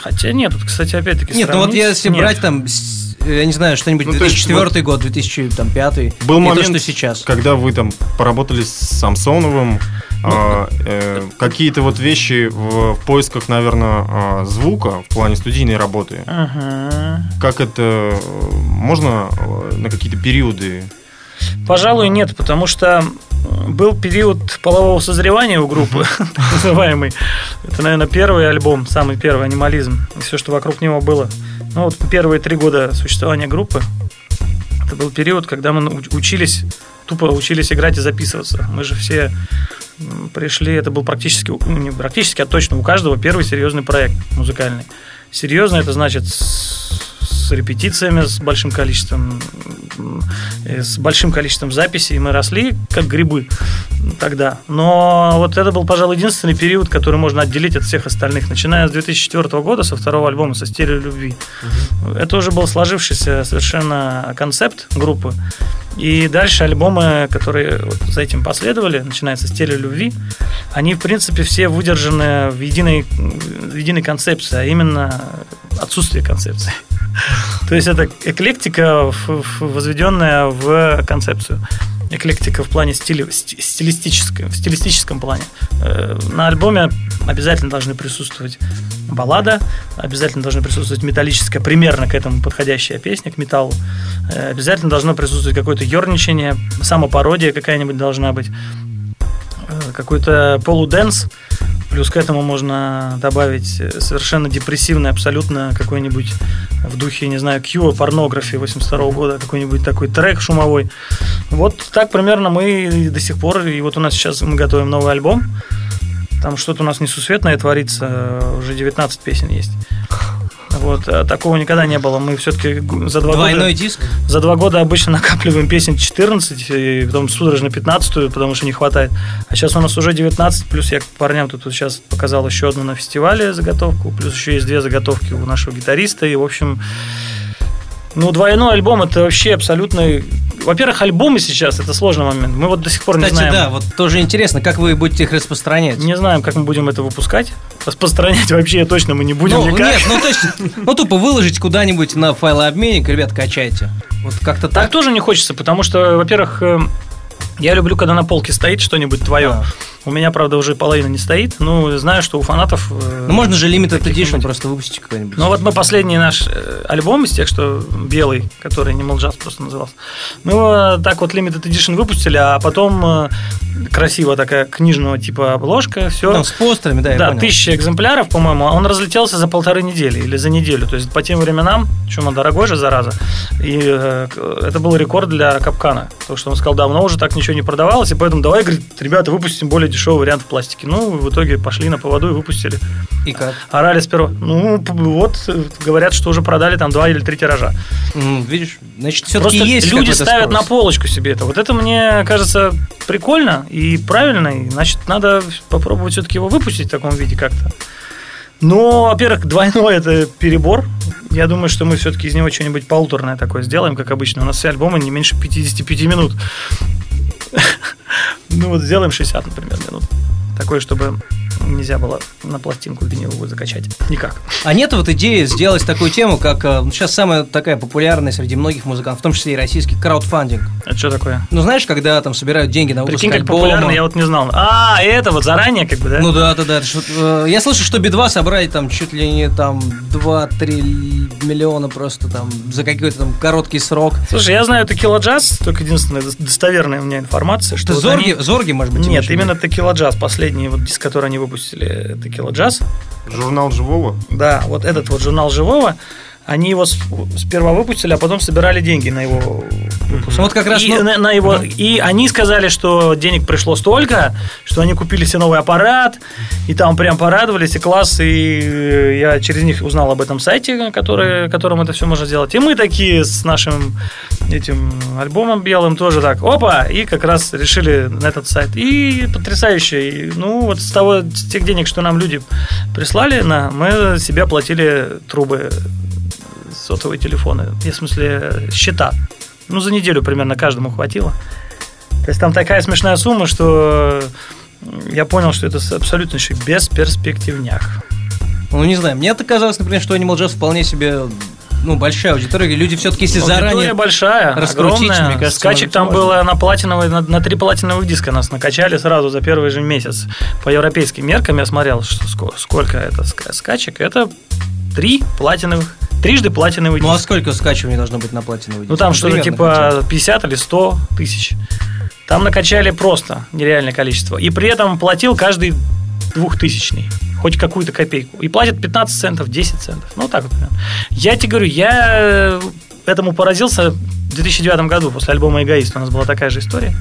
хотя нет, тут, кстати, опять-таки Нет, ну вот если нет. брать там, с- я не знаю, что-нибудь Ну, то есть 2004 год, 2005, Был момент, то, что сейчас. когда вы там поработали с Самсоновым, Ну, а, э, какие-то вот вещи в, в поисках, наверное, а, звука в плане студийной работы. Ага. Как это э, можно э, на какие-то периоды? Пожалуй, нет, потому что был период полового созревания у группы, так называемый. Это, наверное, первый альбом, самый первый анимализм, и все, что вокруг него было. Ну вот первые три года существования группы, это был период, когда мы учились, тупо учились играть и записываться. Мы же все пришли, это был практически, ну, не практически, а точно у каждого первый серьезный проект музыкальный. Серьезно это значит с, репетициями, с большим количеством, э, с большим количеством записей. Мы росли как грибы тогда. Но вот это был, пожалуй, единственный период, который можно отделить от всех остальных. Начиная с 2004 года, со второго альбома, со «Стерео любви». Это уже был сложившийся совершенно концепт группы. И дальше альбомы, которые вот за этим последовали, начиная со «Стерео любви», они, в принципе, все выдержаны в единой, в единой концепции, а именно отсутствие концепции. То есть это эклектика, возведенная в концепцию. Эклектика в плане стили, сти- стилистической, в стилистическом плане. Э, На альбоме обязательно должны присутствовать баллада, обязательно должны присутствовать металлическая, примерно к этому подходящая песня, к металлу. Э, Обязательно должно присутствовать какое-то ерничание, самопародия какая-нибудь должна быть какой-то полуденс. Плюс к этому можно добавить э, совершенно депрессивный, абсолютно какой-нибудь в духе, не знаю, Кьюа, порнографии 82 года, какой-нибудь такой трек шумовой. Вот так примерно мы до сих пор, и вот у нас сейчас мы готовим новый альбом. Там что-то у нас несусветное творится, э, уже 19 песен есть. Вот, а такого никогда не было. Мы все-таки за два Двойной года... диск. За два года обычно накапливаем песен 14, и потом судорожно 15, потому что не хватает. А сейчас у нас уже 19, плюс я парням тут вот сейчас показал еще одну на фестивале заготовку, плюс еще есть две заготовки у нашего гитариста, и, в общем, ну, двойной альбом это вообще абсолютно... Во-первых, альбомы сейчас это сложный момент. Мы вот до сих пор Кстати, не знаем. да, вот тоже интересно, как вы будете их распространять. Не знаем, как мы будем это выпускать. Распространять вообще точно мы не будем Ну, никак. нет, ну то есть, ну тупо выложить куда-нибудь на файлообменник, ребят, качайте. Вот как-то Так так. тоже не хочется, потому что, во-первых, э, я люблю, когда на полке стоит что-нибудь твое. А. У меня, правда, уже половина не стоит. Ну, знаю, что у фанатов... э, Ну можно же limited edition не просто выпустить какой-нибудь. Ну вот мы последний наш э, альбом из тех, что белый, который Animal Jazz просто назывался, мы его так вот Limited Edition выпустили, а потом э, красиво такая книжного типа обложка, все. Там с постерами, да, я да, тысяча экземпляров, по-моему, а он разлетелся за полторы недели или за неделю. То есть по тем временам, чем он дорогой же, зараза. И это был рекорд для Капкана. Потому что он сказал, давно уже так ничего не продавалось, и поэтому давай, говорит, ребята, выпустим более дешевый вариант в пластике. Ну, в итоге пошли на поводу и выпустили. И как? Орали сперва. Ну, вот, э, говорят, что уже продали там два или три тиража. Видишь, значит, все-таки Просто есть люди ставят на спрос. полочку себе это. Вот это мне кажется прикольно и правильно. И, значит, надо попробовать все-таки его выпустить в таком виде как-то. Но, во-первых, двойной это перебор. Я думаю, что мы все-таки из него что-нибудь полуторное такое сделаем, как обычно. У нас все альбомы не меньше 55 минут. Ну вот сделаем 60, например, минут. Такое, чтобы нельзя было на пластинку виниловую закачать. Никак. А нет вот идеи сделать такую тему, как э, ну, сейчас самая такая популярная среди многих музыкантов, в том числе и российский, краудфандинг. Это что такое? Ну, знаешь, когда там собирают деньги на выпуск Прикинь, как альбома. популярно, я вот не знал. А, это вот заранее как бы, да? Ну да, да, да. вот, э, Я слышал, что Би-2 собрали там чуть ли не там 2-3 миллиона просто там за какой-то там короткий срок. Слушай, я знаю Текила Джаз, только единственная дос- достоверная у меня информация, что Что вот Зорги, они- Зорги, может быть? Нет, именно Текила Джаз, последний вот диск, который они выпустили, Текила Джаз. Журнал живого. Да, вот этот вот журнал живого. Они его сперва выпустили, а потом собирали деньги на его выпуск. Ну, вот как раз, и, ну, на, на его, и они сказали, что денег пришло столько, что они купили себе новый аппарат, и там прям порадовались, и класс, и э, я через них узнал об этом сайте, который, которым это все можно сделать. И мы такие с нашим этим альбомом белым тоже так, опа, и как раз решили на этот сайт. И потрясающе. И, ну, вот с того, с тех денег, что нам люди прислали, на, мы себе оплатили трубы сотовые телефоны, в смысле счета. Ну, за неделю примерно каждому хватило. То есть там такая смешная сумма, что я понял, что это абсолютнейший бесперспективняк. Ну, не знаю, мне так казалось, например, что Animal Jazz вполне себе ну, большая аудитория. Люди все-таки, если Аудитория заранее... большая, раскрутить, огромная. мне кажется, Скачек это там было на платиновый, на, на три платиновых диска нас накачали сразу за первый же месяц. По европейским меркам я смотрел, что ско- сколько это ска- скачек. Это три платиновых, трижды платиновый Ну, а диск. сколько скачиваний должно быть на платиновый Ну, диск? там что-то примерно хотя бы. типа 50 или 100 тысяч. Там накачали просто нереальное количество. И при этом платил каждый двухтысячный. Хоть какую-то копейку. И платят 15 центов, 10 центов. Ну, так вот. Я тебе говорю, я э, этому поразился в 2009 году после альбома «Эгоист». У нас была такая же история.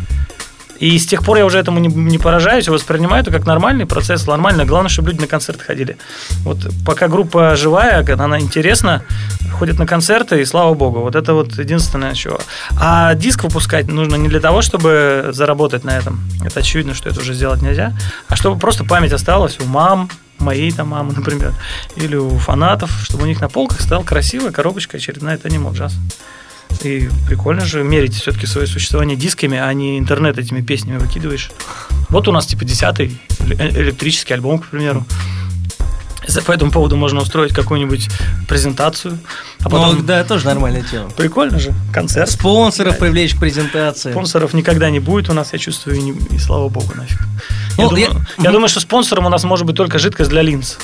И с тех пор я уже этому не, не поражаюсь, воспринимаю это как нормальный процесс, нормально. Главное, чтобы люди на концерты ходили. Вот пока группа живая, она интересна, ходят на концерты, и слава богу. Вот это вот единственное, чего. А диск выпускать нужно не для того, чтобы заработать на этом. Это очевидно, что это уже сделать нельзя. А чтобы просто память осталась у мам, моей там мамы, например, или у фанатов, чтобы у них на полках стояла красивая коробочка очередная это Animal Jazz. И прикольно же мерить все-таки свое существование дисками, а не интернет этими песнями выкидываешь. Вот у нас типа десятый эле- электрический альбом, к примеру. По этому поводу можно устроить какую-нибудь презентацию. А потом... Ну, да, тоже нормальная тема. Прикольно же. Концерт. Спонсоров привлечь к презентации. Спонсоров никогда не будет у нас, я чувствую, и, не- и слава богу нафиг. Ну, я, думаю, я- я думаю, что спонсором у нас может быть только жидкость для линз.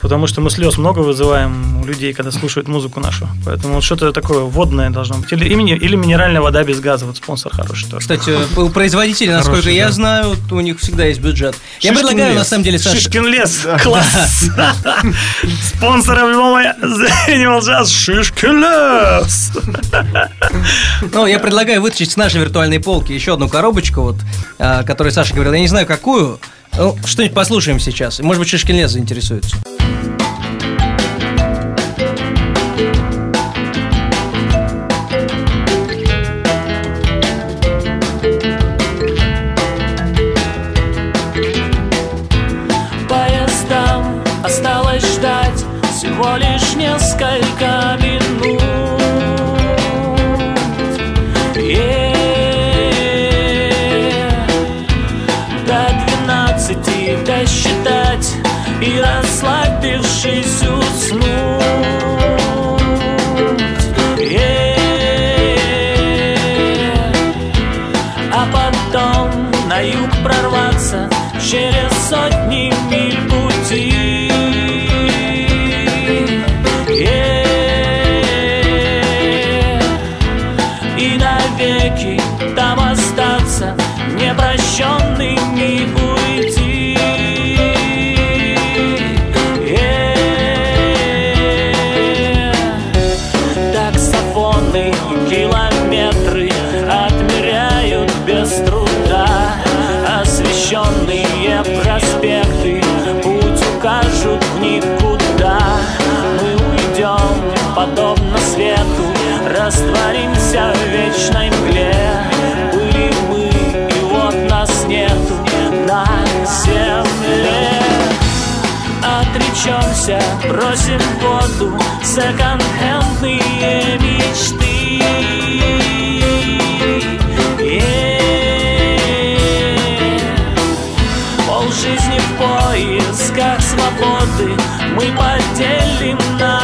Потому что мы слез много вызываем у людей, когда слушают музыку нашу. Поэтому вот что-то такое водное должно быть. Или, или минеральная вода без газа. Вот спонсор хороший тоже. Кстати, у производителей, насколько Хороший, я да. знаю, у них всегда есть бюджет. Я Шишкин предлагаю, лес. на самом деле, Саша, Шишкин лес. Класс. Спонсор альбома Animal Jazz Шишкин лес. Ну, я предлагаю вытащить с нашей виртуальной полки еще одну коробочку, вот, о которой Саша говорил. Я не знаю, какую. Ну, что-нибудь послушаем сейчас. Может быть, Шишкин лес заинтересуется. Бросим в воду секонд-хендные мечты. Е, Полжизни в поисках свободы мы поделим на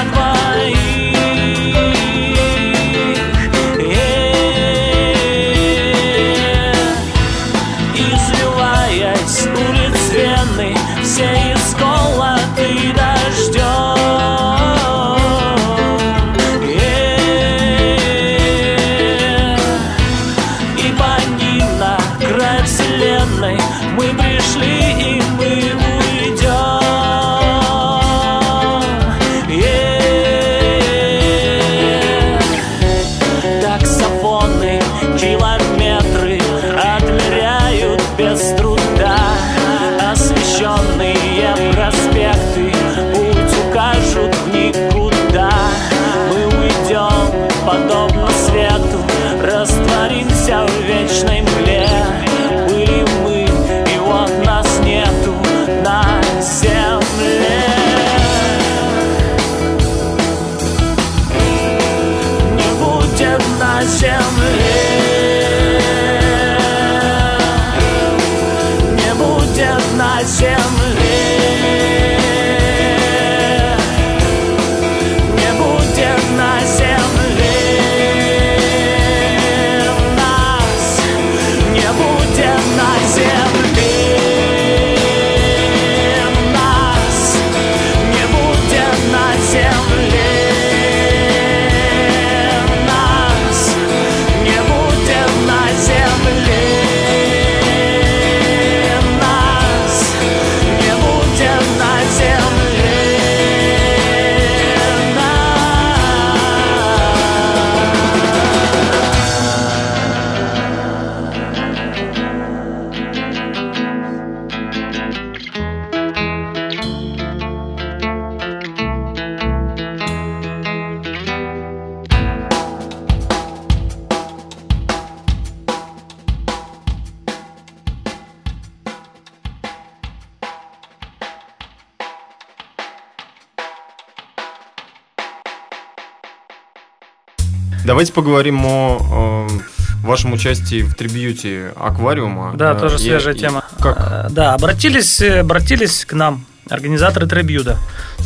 Давайте поговорим о э, вашем участии в трибьюте аквариума. Да, Э, тоже и- свежая и тема. Как? Э, Да, обратились, э, обратились к нам организаторы трибьюда.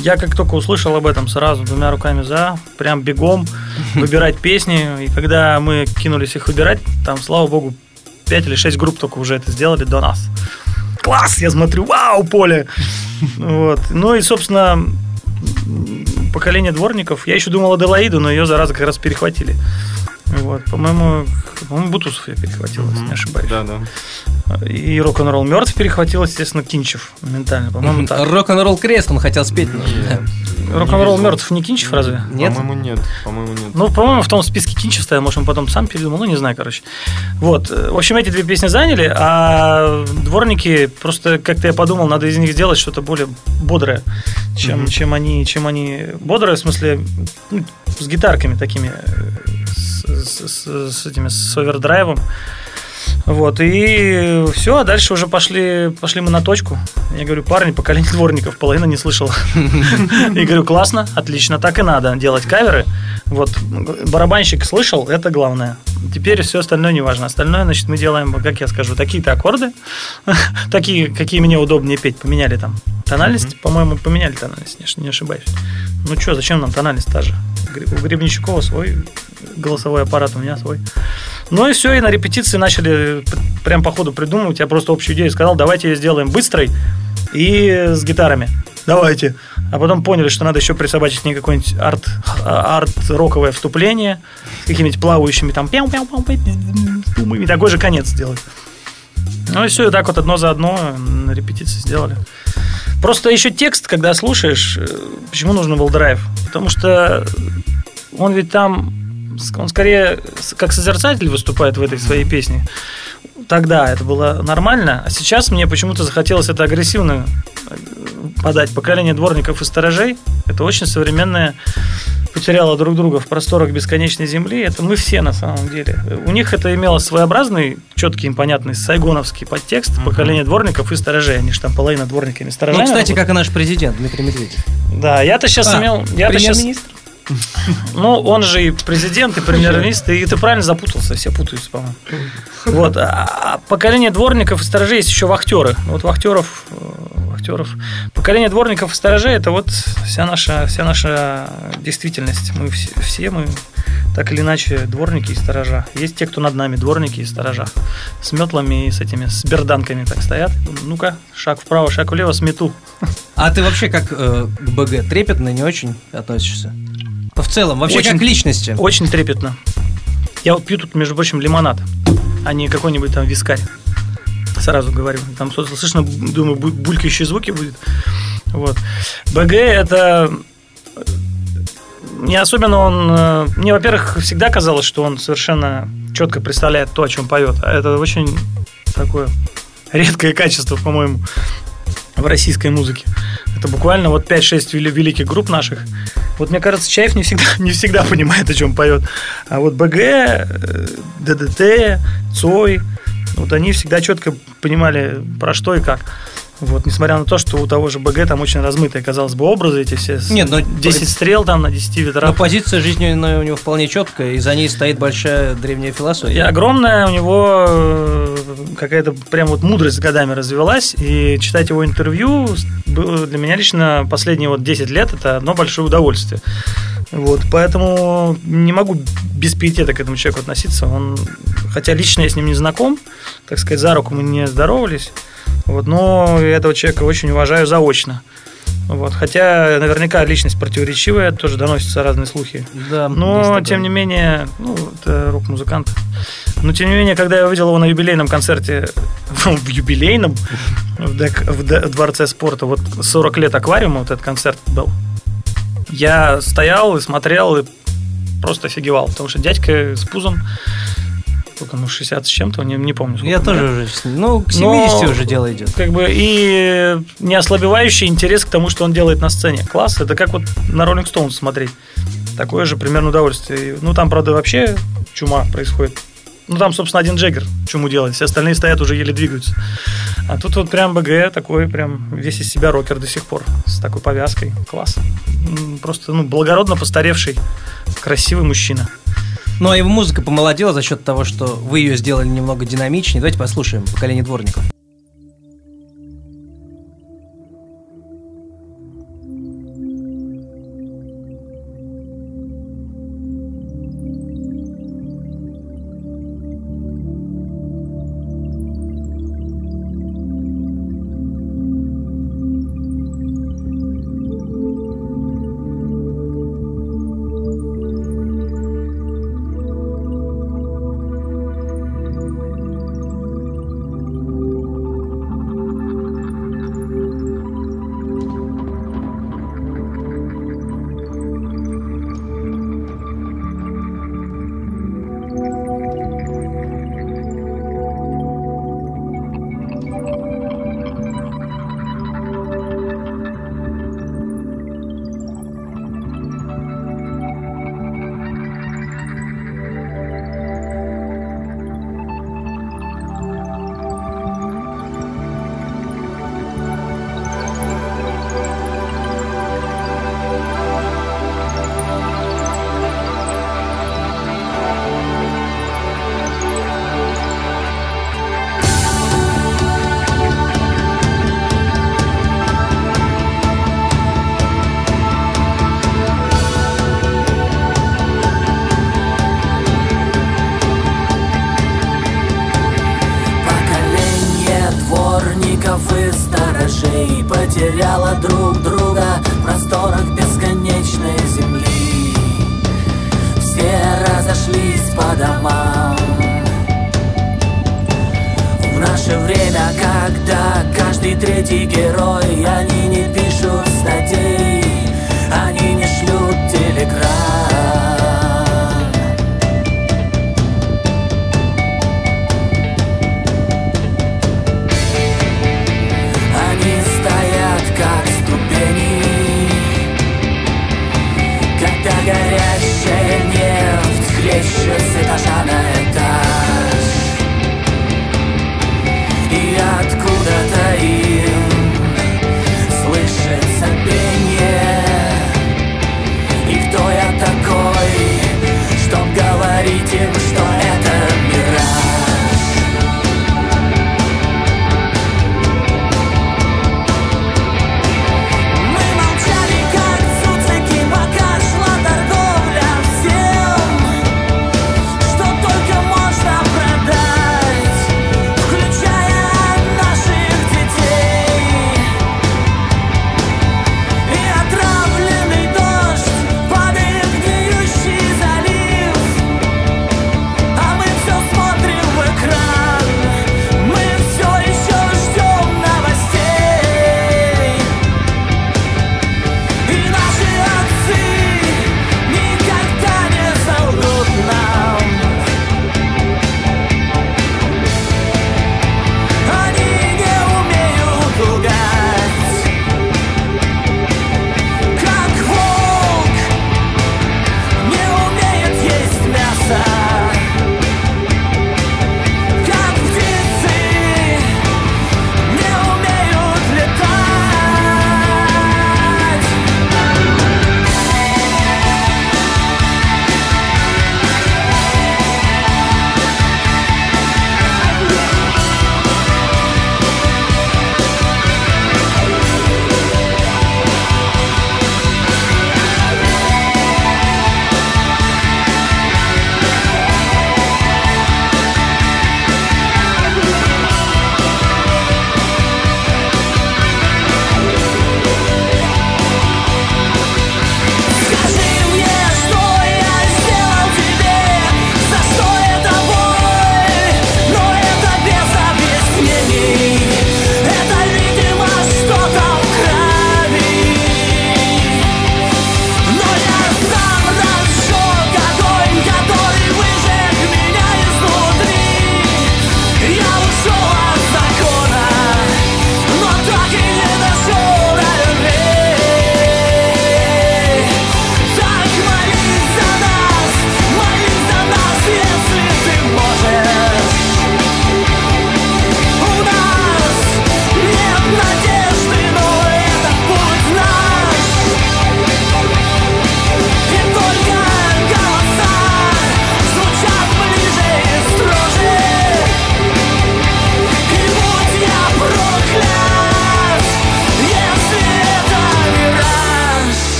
Я как только услышал об этом, сразу двумя руками за, прям бегом выбирать песни. И когда мы кинулись их выбирать, там, слава богу, 5 или 6 групп только уже это сделали до нас. Класс! Я смотрю, вау, поле! Вот. Ну и, собственно, поколение дворников. Я еще думал Аделаиду, но ее, зараза, как раз перехватили. Вот, по-моему, по-моему, Бутусов я перехватил, если не ошибаюсь. Да, да. И рок-н-ролл мертв перехватил, естественно, Кинчев моментально. По-моему, так. Рок-н-ролл крест он хотел спеть. Рок-н-ролл мертв не Кинчев разве? Нет? По-моему, нет. По-моему, нет. Ну, по-моему, в том списке Кинчев стоял, может, он потом сам передумал, ну, не знаю, короче. Вот, в общем, эти две песни заняли, а дворники, просто как-то я подумал, надо из них сделать что-то более бодрое, чем, чем, они, чем они... Бодрое, в смысле, ну, с гитарками такими, э, с, с- с этими, с овердрайвом. Вот, и все, а дальше уже пошли, пошли мы на точку. Я говорю, парни, поколение дворников, половина не слышала. И говорю, классно, отлично, так и надо делать каверы. Вот, барабанщик слышал, это главное. Теперь все остальное не важно. Остальное, значит, мы делаем, как я скажу, такие-то аккорды, такие, какие мне удобнее петь. Поменяли там тональность, по-моему, поменяли тональность, не- ошибаюсь. Ну что, зачем нам тональность та же? У Гребничукова свой голосовой аппарат, у меня свой. Ну и все, и на репетиции начали прям по ходу придумывать. Я просто общую идею сказал, давайте ее сделаем быстрой и с гитарами. Давайте. А потом поняли, что надо еще присобачить к ней какое-нибудь арт, арт-роковое вступление с какими-нибудь плавающими там пяу пяу пяу и такой же конец сделать. Ну и все, и так вот одно за одно на репетиции сделали. Просто еще текст, когда слушаешь, э, почему нужен был драйв? Потому что он ведь там, он скорее как созерцатель выступает в этой своей песне. Тогда это было нормально, а сейчас мне почему-то захотелось это агрессивно э, подать. Поколение дворников и сторожей – это очень современное потеряло друг друга в просторах бесконечной земли. Это мы все на самом деле. У них это имело своеобразный, четкий, им понятный сайгоновский подтекст поколение дворников и сторожей. Они же там половина дворниками и сторожами. Ну, кстати, работают. как и наш президент Дмитрий Медведев. Да, я-то сейчас А, имел... Я-то Премьер-министр? Ну, он же и президент, и премьер-министр, и ты правильно запутался, все путаются, по-моему. Вот. А поколение дворников и сторожей есть еще вахтеры. Вот вахтеров, э, вахтеров. Поколение дворников и сторожей это вот вся наша, вся наша действительность. Мы все, все мы так или иначе дворники и сторожа. Есть те, кто над нами, дворники и сторожа. С метлами и с этими, с берданками так стоят. Ну-ка, шаг вправо, шаг влево, смету. А ты вообще как э, к БГ трепетно не очень относишься? В целом, вообще Очень- как к личности? Очень трепетно. Я вот пью тут, между прочим, лимонад, а не какой-нибудь там вискарь. Сразу говорю. Там слышно, думаю, бу- булькающие звуки будет. Вот. БГ это э, не особенно он... э, Мне, во-первых, всегда казалось, что он совершенно четко представляет то, о чем поет. А это очень такое редкое качество, по-моему, в российской музыке. Это буквально вот 5-6 вели- великих групп наших. Вот мне кажется, Чаев не всегда, не всегда понимает, о чем поет. А вот БГ, э, ДДТ, Цой, вот они всегда четко понимали, про что и как. Вот, несмотря на то, что у того же БГ там очень размытые, казалось бы, образы эти все. Нет, но- 10 стрел там на 10 Но ветрах. позиция жизненная у него вполне четкая, и за ней стоит большая древняя И философия. огромная у него э, какая-то прям вот мудрость с годами развивалась. И читать его интервью было для меня лично последние вот 10 лет это одно большое удовольствие. Вот, поэтому не могу без пиетета к этому человеку относиться. Он, хотя лично я с ним не знаком, так сказать, за руку мы не здоровались. Вот, но этого человека очень уважаю заочно. Вот, хотя наверняка личность противоречивая, тоже доносятся разные слухи. Да, Но, тем не менее, ну, это рок-музыкант. Но, тем не менее, когда я увидел его на юбилейном концерте, в юбилейном, в, в в Дворце спорта, вот 40 лет аквариума, вот этот концерт был, я стоял и смотрел, и просто офигевал, потому что дядька с пузом, сколько, ну, 60 с чем-то, не, не помню. Я тоже лет. уже, ну, к Но- 70 уже дело идет. Как бы и не ослабевающий интерес к тому, что он делает на сцене. Класс, это как вот на Роллинг Стоунс смотреть. Такое же примерно удовольствие. Ну, там, правда, вообще чума происходит. Ну, там, собственно, один Джеггер чуму делает, все остальные стоят уже еле двигаются. А тут вот прям БГ такой, прям весь из себя рокер до сих пор, с такой повязкой. Класс. Просто, ну, благородно постаревший, красивый мужчина. Ну, а его музыка помолодела за счет того, что вы ее сделали немного динамичнее. Давайте послушаем «Поколение дворников».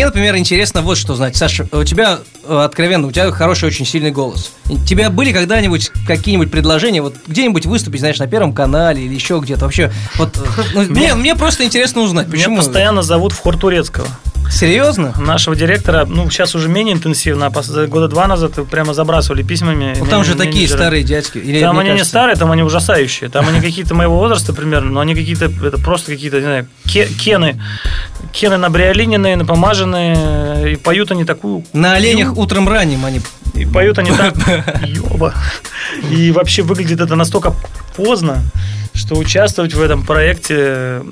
Мне, например, интересно вот что знать. Саша, у тебя, э, откровенно, у тебя хороший, очень сильный голос. У тебя были когда-нибудь какие-нибудь предложения, вот где-нибудь выступить, знаешь, на Первом канале или еще где-то? Вообще, вот, э, ну, мне, мне просто интересно узнать, почему. Меня постоянно зовут в хор турецкого. Серьезно? Нашего директора, ну, сейчас уже менее интенсивно, а года два назад прямо забрасывали письмами. Ну, там же менеджеры. такие старые дядьки. Или, Там они не кажется- старые, там они ужасающие. Там они какие-то моего возраста примерно, но они какие-то, это просто какие-то, не знаю, ке- кены. Кены набриолиненные, напомаженные, и поют они такую... На оленях утром ранним они... И поют они так, ёба. И вообще выглядит это настолько поздно, что участвовать в этом проекте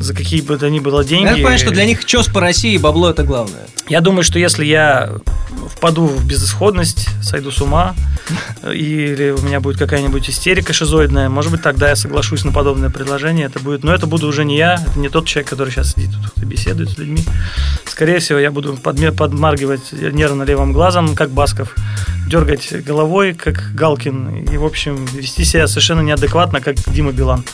за какие бы то ни было деньги... Я понимаю, что для них чес по России, бабло это главное. Я думаю, что если я впаду в безысходность, сойду с ума, или у меня будет какая-нибудь истерика шизоидная, может быть, тогда я соглашусь на подобное предложение. Это будет, но это буду уже не я, это не тот человек, который сейчас сидит тут и беседует с людьми. Скорее всего, я буду подмаргивать нервно левым глазом, как Басков, дергать головой, как Галкин, и, в общем, вести себя совершенно неадекватно, как Дима Билан.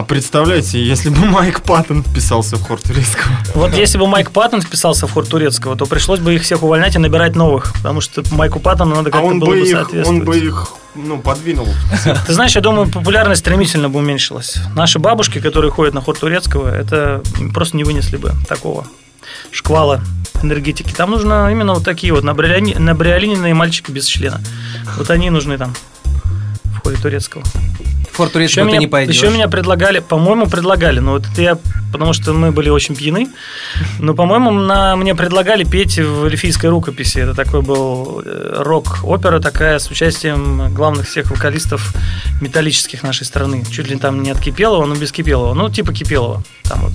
А представляете, если бы Майк Паттон вписался в хор турецкого? Вот если бы Майк Паттон вписался в хор турецкого, то пришлось бы их всех увольнять и набирать новых, потому что Майку Паттону надо А как-то он было бы их, соответствовать. он бы их, ну, подвинул. Ты знаешь, я думаю, популярность стремительно бы уменьшилась. Наши бабушки, которые ходят на хор турецкого, это просто не вынесли бы такого шквала энергетики. Там нужно именно вот такие вот набриоли- набриолиненные мальчики без члена. Вот они нужны там в хоре турецкого. Форт Еще Турецкого ты меня, не пойдешь. еще меня предлагали, по-моему, предлагали, но вот это я, потому что мы были очень пьяны, но, по-моему, на, мне предлагали петь в эльфийской рукописи. Это такой был э, рок-опера такая с участием главных всех вокалистов металлических нашей страны. Чуть ли там не от Кипелова, но без Кипелова. Ну, типа Кипелова. Там вот.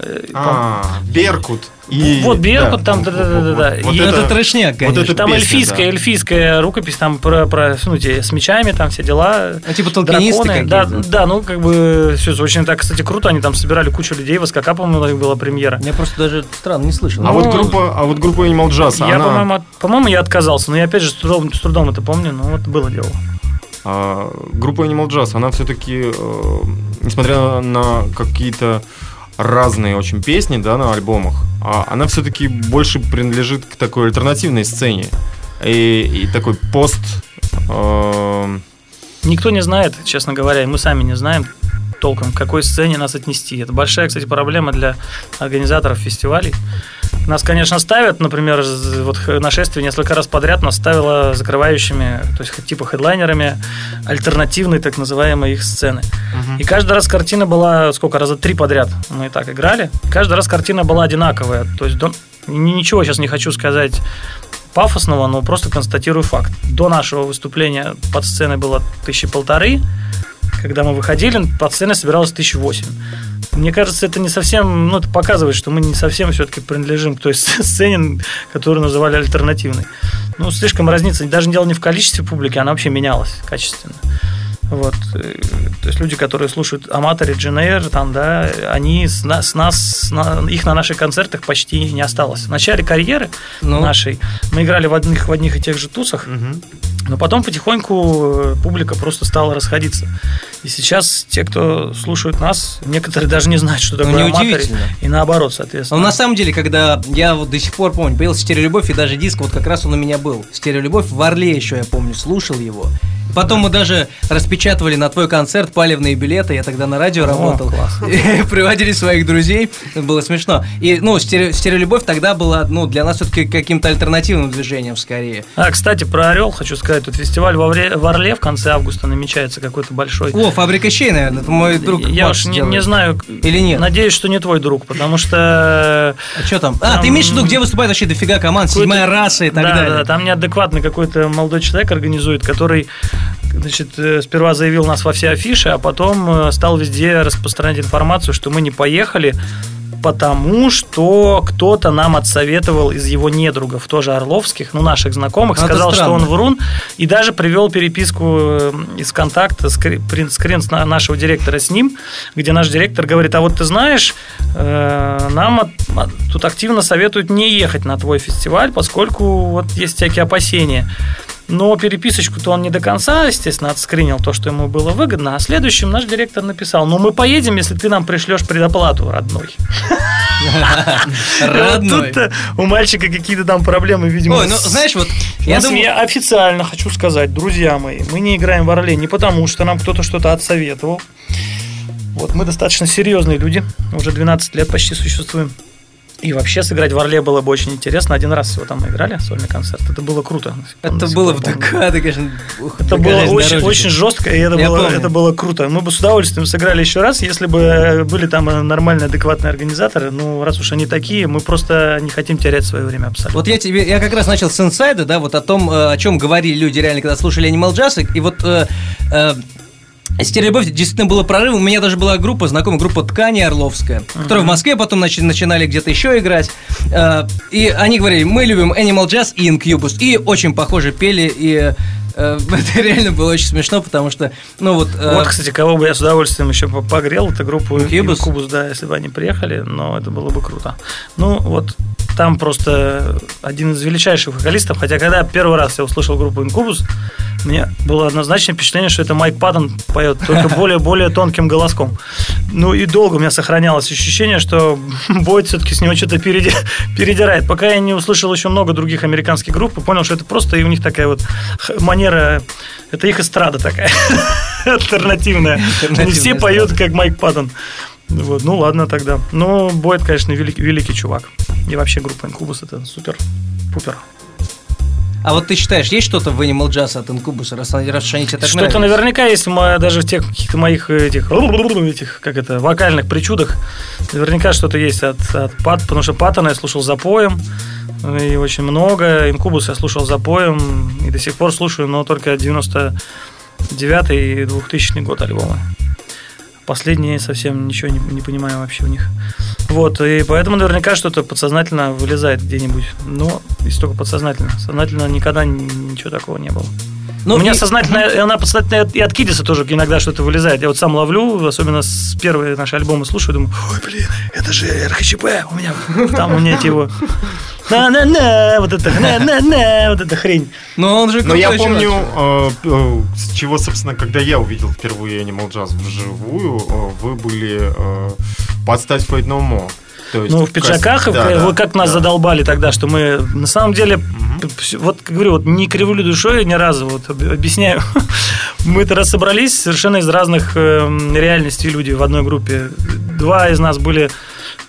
Э, А, Беркут. И- Вот Беркут там, вот- да-да-да-да. вот И Ну, это- это трешняк, вот конечно. это там песня, эльфийская, да. эльфийская рукопись, там про, про ну, те, с мечами, там все дела. Ну, типа толкинисты Драконы. Да, да, ну как бы все очень так, кстати, круто. Они там собирали кучу людей, в СКК, по-моему, у них была премьера. Я просто даже странно не слышал. А Ну, вот группа, а вот группа Animal Jazz, я, она, по-моему, от- по-моему, я отказался, но я опять же с трудом, с трудом это помню, но вот было дело. а, группа Animal Jazz, она все-таки, несмотря на какие-то разные очень песни, да, на альбомах, а она все-таки больше принадлежит к такой альтернативной сцене и, и такой пост. э, Никто не знает, честно говоря, и мы сами не знаем толком, к какой сцене нас отнести. Это большая, кстати, проблема для организаторов фестивалей. Нас, конечно, ставят, например, вот нашествие несколько раз подряд нас ставило закрывающими, то есть типа хедлайнерами альтернативной так называемой их сцены. И каждый раз картина была, сколько, раза три подряд мы и так играли. Каждый раз картина была одинаковая. То есть до- ни- ничего сейчас не хочу сказать пафосного, но просто констатирую факт. До нашего выступления под сценой было тысячи полторы, когда мы выходили, под сценой собиралось тысячи восемь. Мне кажется, это не совсем, ну, это показывает, что мы не совсем все-таки принадлежим к той сцене, которую называли альтернативной. Ну, слишком разница, даже дело не в количестве публики, она вообще менялась качественно. Вот. э, То есть люди, которые слушают Аматори, Дженейр, там, да, они с, на- с нас, с на- их на наших концертах почти не осталось. В начале карьеры Ну. нашей мы играли в одних, в одних и тех же тусах, но потом потихоньку э, публика просто стала расходиться. И сейчас те, кто слушают нас, некоторые даже не знают, что такое Аматори. неудивительно. И наоборот, Но соответственно. на самом деле, когда я вот до сих пор помню, появился «Стереолюбовь» и даже диск, вот как раз он у меня был. «Стереолюбовь» в Орле еще, я помню, слушал его. Потом мы даже распечатывали на твой концерт палевные билеты, я тогда на радио работал. класс. И Приводили своих друзей, это было смешно. И, ну, «Стере- «Стереолюбовь» тогда была, ну, для нас все-таки каким-то альтернативным движением скорее. А, кстати, про Орел хочу сказать. Тут фестиваль в Орле, в Орле в конце августа намечается какой-то большой. О, «Фабрика щей», наверное, это мой друг Я уж не, не знаю. Или нет? Надеюсь, что не твой друг, потому что... А что там? А, Там- ты имеешь в виду, где выступает вообще дофига команд, седьмая раса и так да, далее? Да, там неадекватный какой-то молодой человек организует, который значит, э, сперва заявил нас во все афиши, а потом э, стал везде распространять информацию, что мы не поехали, потому что кто-то нам отсоветовал из его недругов, тоже орловских, ну, наших знакомых, Ну, сказал, что он врун, и даже привел переписку э, из контакта, скрин с на- нашего директора с ним, где наш директор говорит, а вот ты знаешь, э, нам от- от- тут активно советуют не ехать на твой фестиваль, поскольку вот есть всякие опасения. Но переписочку-то он не до конца, естественно, отскринил то, что ему было выгодно. А следующим наш директор написал, ну мы поедем, если ты нам пришлешь предоплату, родной. Родной. Тут у мальчика какие-то там проблемы, видимо. Ой, ну знаешь, вот я думаю... я официально хочу сказать, друзья мои, мы не играем в Орле не потому, что нам кто-то что-то отсоветовал. Вот мы достаточно серьезные люди, уже 12 лет почти существуем. И вообще сыграть в Орле было бы очень интересно. Один раз всего там играли, сольный концерт. Это было круто. Это было в. ДК, ты, конечно... Это было очень, очень жестко, и это Я было, помню. это было круто. Мы бы с удовольствием сыграли еще раз, если бы были там нормальные, адекватные организаторы. Ну, раз уж они такие, мы просто не хотим терять свое время абсолютно. Вот я тебе, я как раз начал с инсайда, да, вот о том, э, о чем говорили люди реально, когда слушали Animal Jazz, и- и вот э, э, Стереолюбовь действительно было прорыв. У меня даже была группа, знакомая группа Ткани Орловская, которая в Москве потом начи- начинали где-то еще играть. Э, И они говорили, мы любим Animal Jazz и Incubus. И очень похоже пели, и э, это реально было очень смешно, потому что, ну вот... э, Вот, кстати, кого бы я с удовольствием еще по- погрел, это группу? Incubus, да, если бы они приехали, но это было бы круто. Ну, вот там просто один из величайших вокалистов, хотя когда первый раз я услышал группу Incubus, мне было однозначное впечатление, что это Майк Паттон поет, только более-более тонким голоском. Ну и долго у меня сохранялось ощущение, что Бойд все-таки с него что-то переди- передирает. Пока я не услышал еще много других американских групп и понял, что это просто и у них такая вот манера, это их эстрада такая, альтернативная. Они Альтернативная все поют, как Майк Паттон. Вот, ну ладно тогда. Но Бойд, конечно, великий, великий чувак. И вообще группа Инкубус это супер-пупер. А вот ты считаешь, есть что-то в Animal Jazz от Incubus, раз, раз они тебе так Что-то наверняка есть в мо- даже в тех каких-то моих этих, этих, как это, вокальных причудах. Наверняка что-то есть от, от Пат, потому что Паттона я слушал запоем, и очень много. Инкубус я слушал запоем, и до сих пор слушаю, но только 99 и 2000 год альбома. Последние совсем ничего не, не понимаю вообще у них. Вот, и поэтому наверняка что-то подсознательно вылезает где-нибудь. Но если только подсознательно. Сознательно никогда ничего такого не было. Ну, У меня и- сознательно, и она подсознательно и от Кидиса тоже иногда что-то вылезает. Я вот сам ловлю, особенно с первые наши альбомы слушаю, думаю, ой, блин, это же РХЧП у меня. Там у меня эти его на-на-на, вот это, на-на-на, вот эта хрень. Но он же Но я помню, э, э, с чего, собственно, когда я увидел впервые Animal Jazz вживую, э, вы были под стать Fate No More. То есть Ну, в пиджаках, и в- Да, да, вы как нас да. задолбали тогда, что мы на самом деле, п- вот как говорю, вот не кривлю душой ни разу, вот об- объясняю. Мы тогда собрались совершенно из разных эм, реальностей люди в одной группе. Два из нас были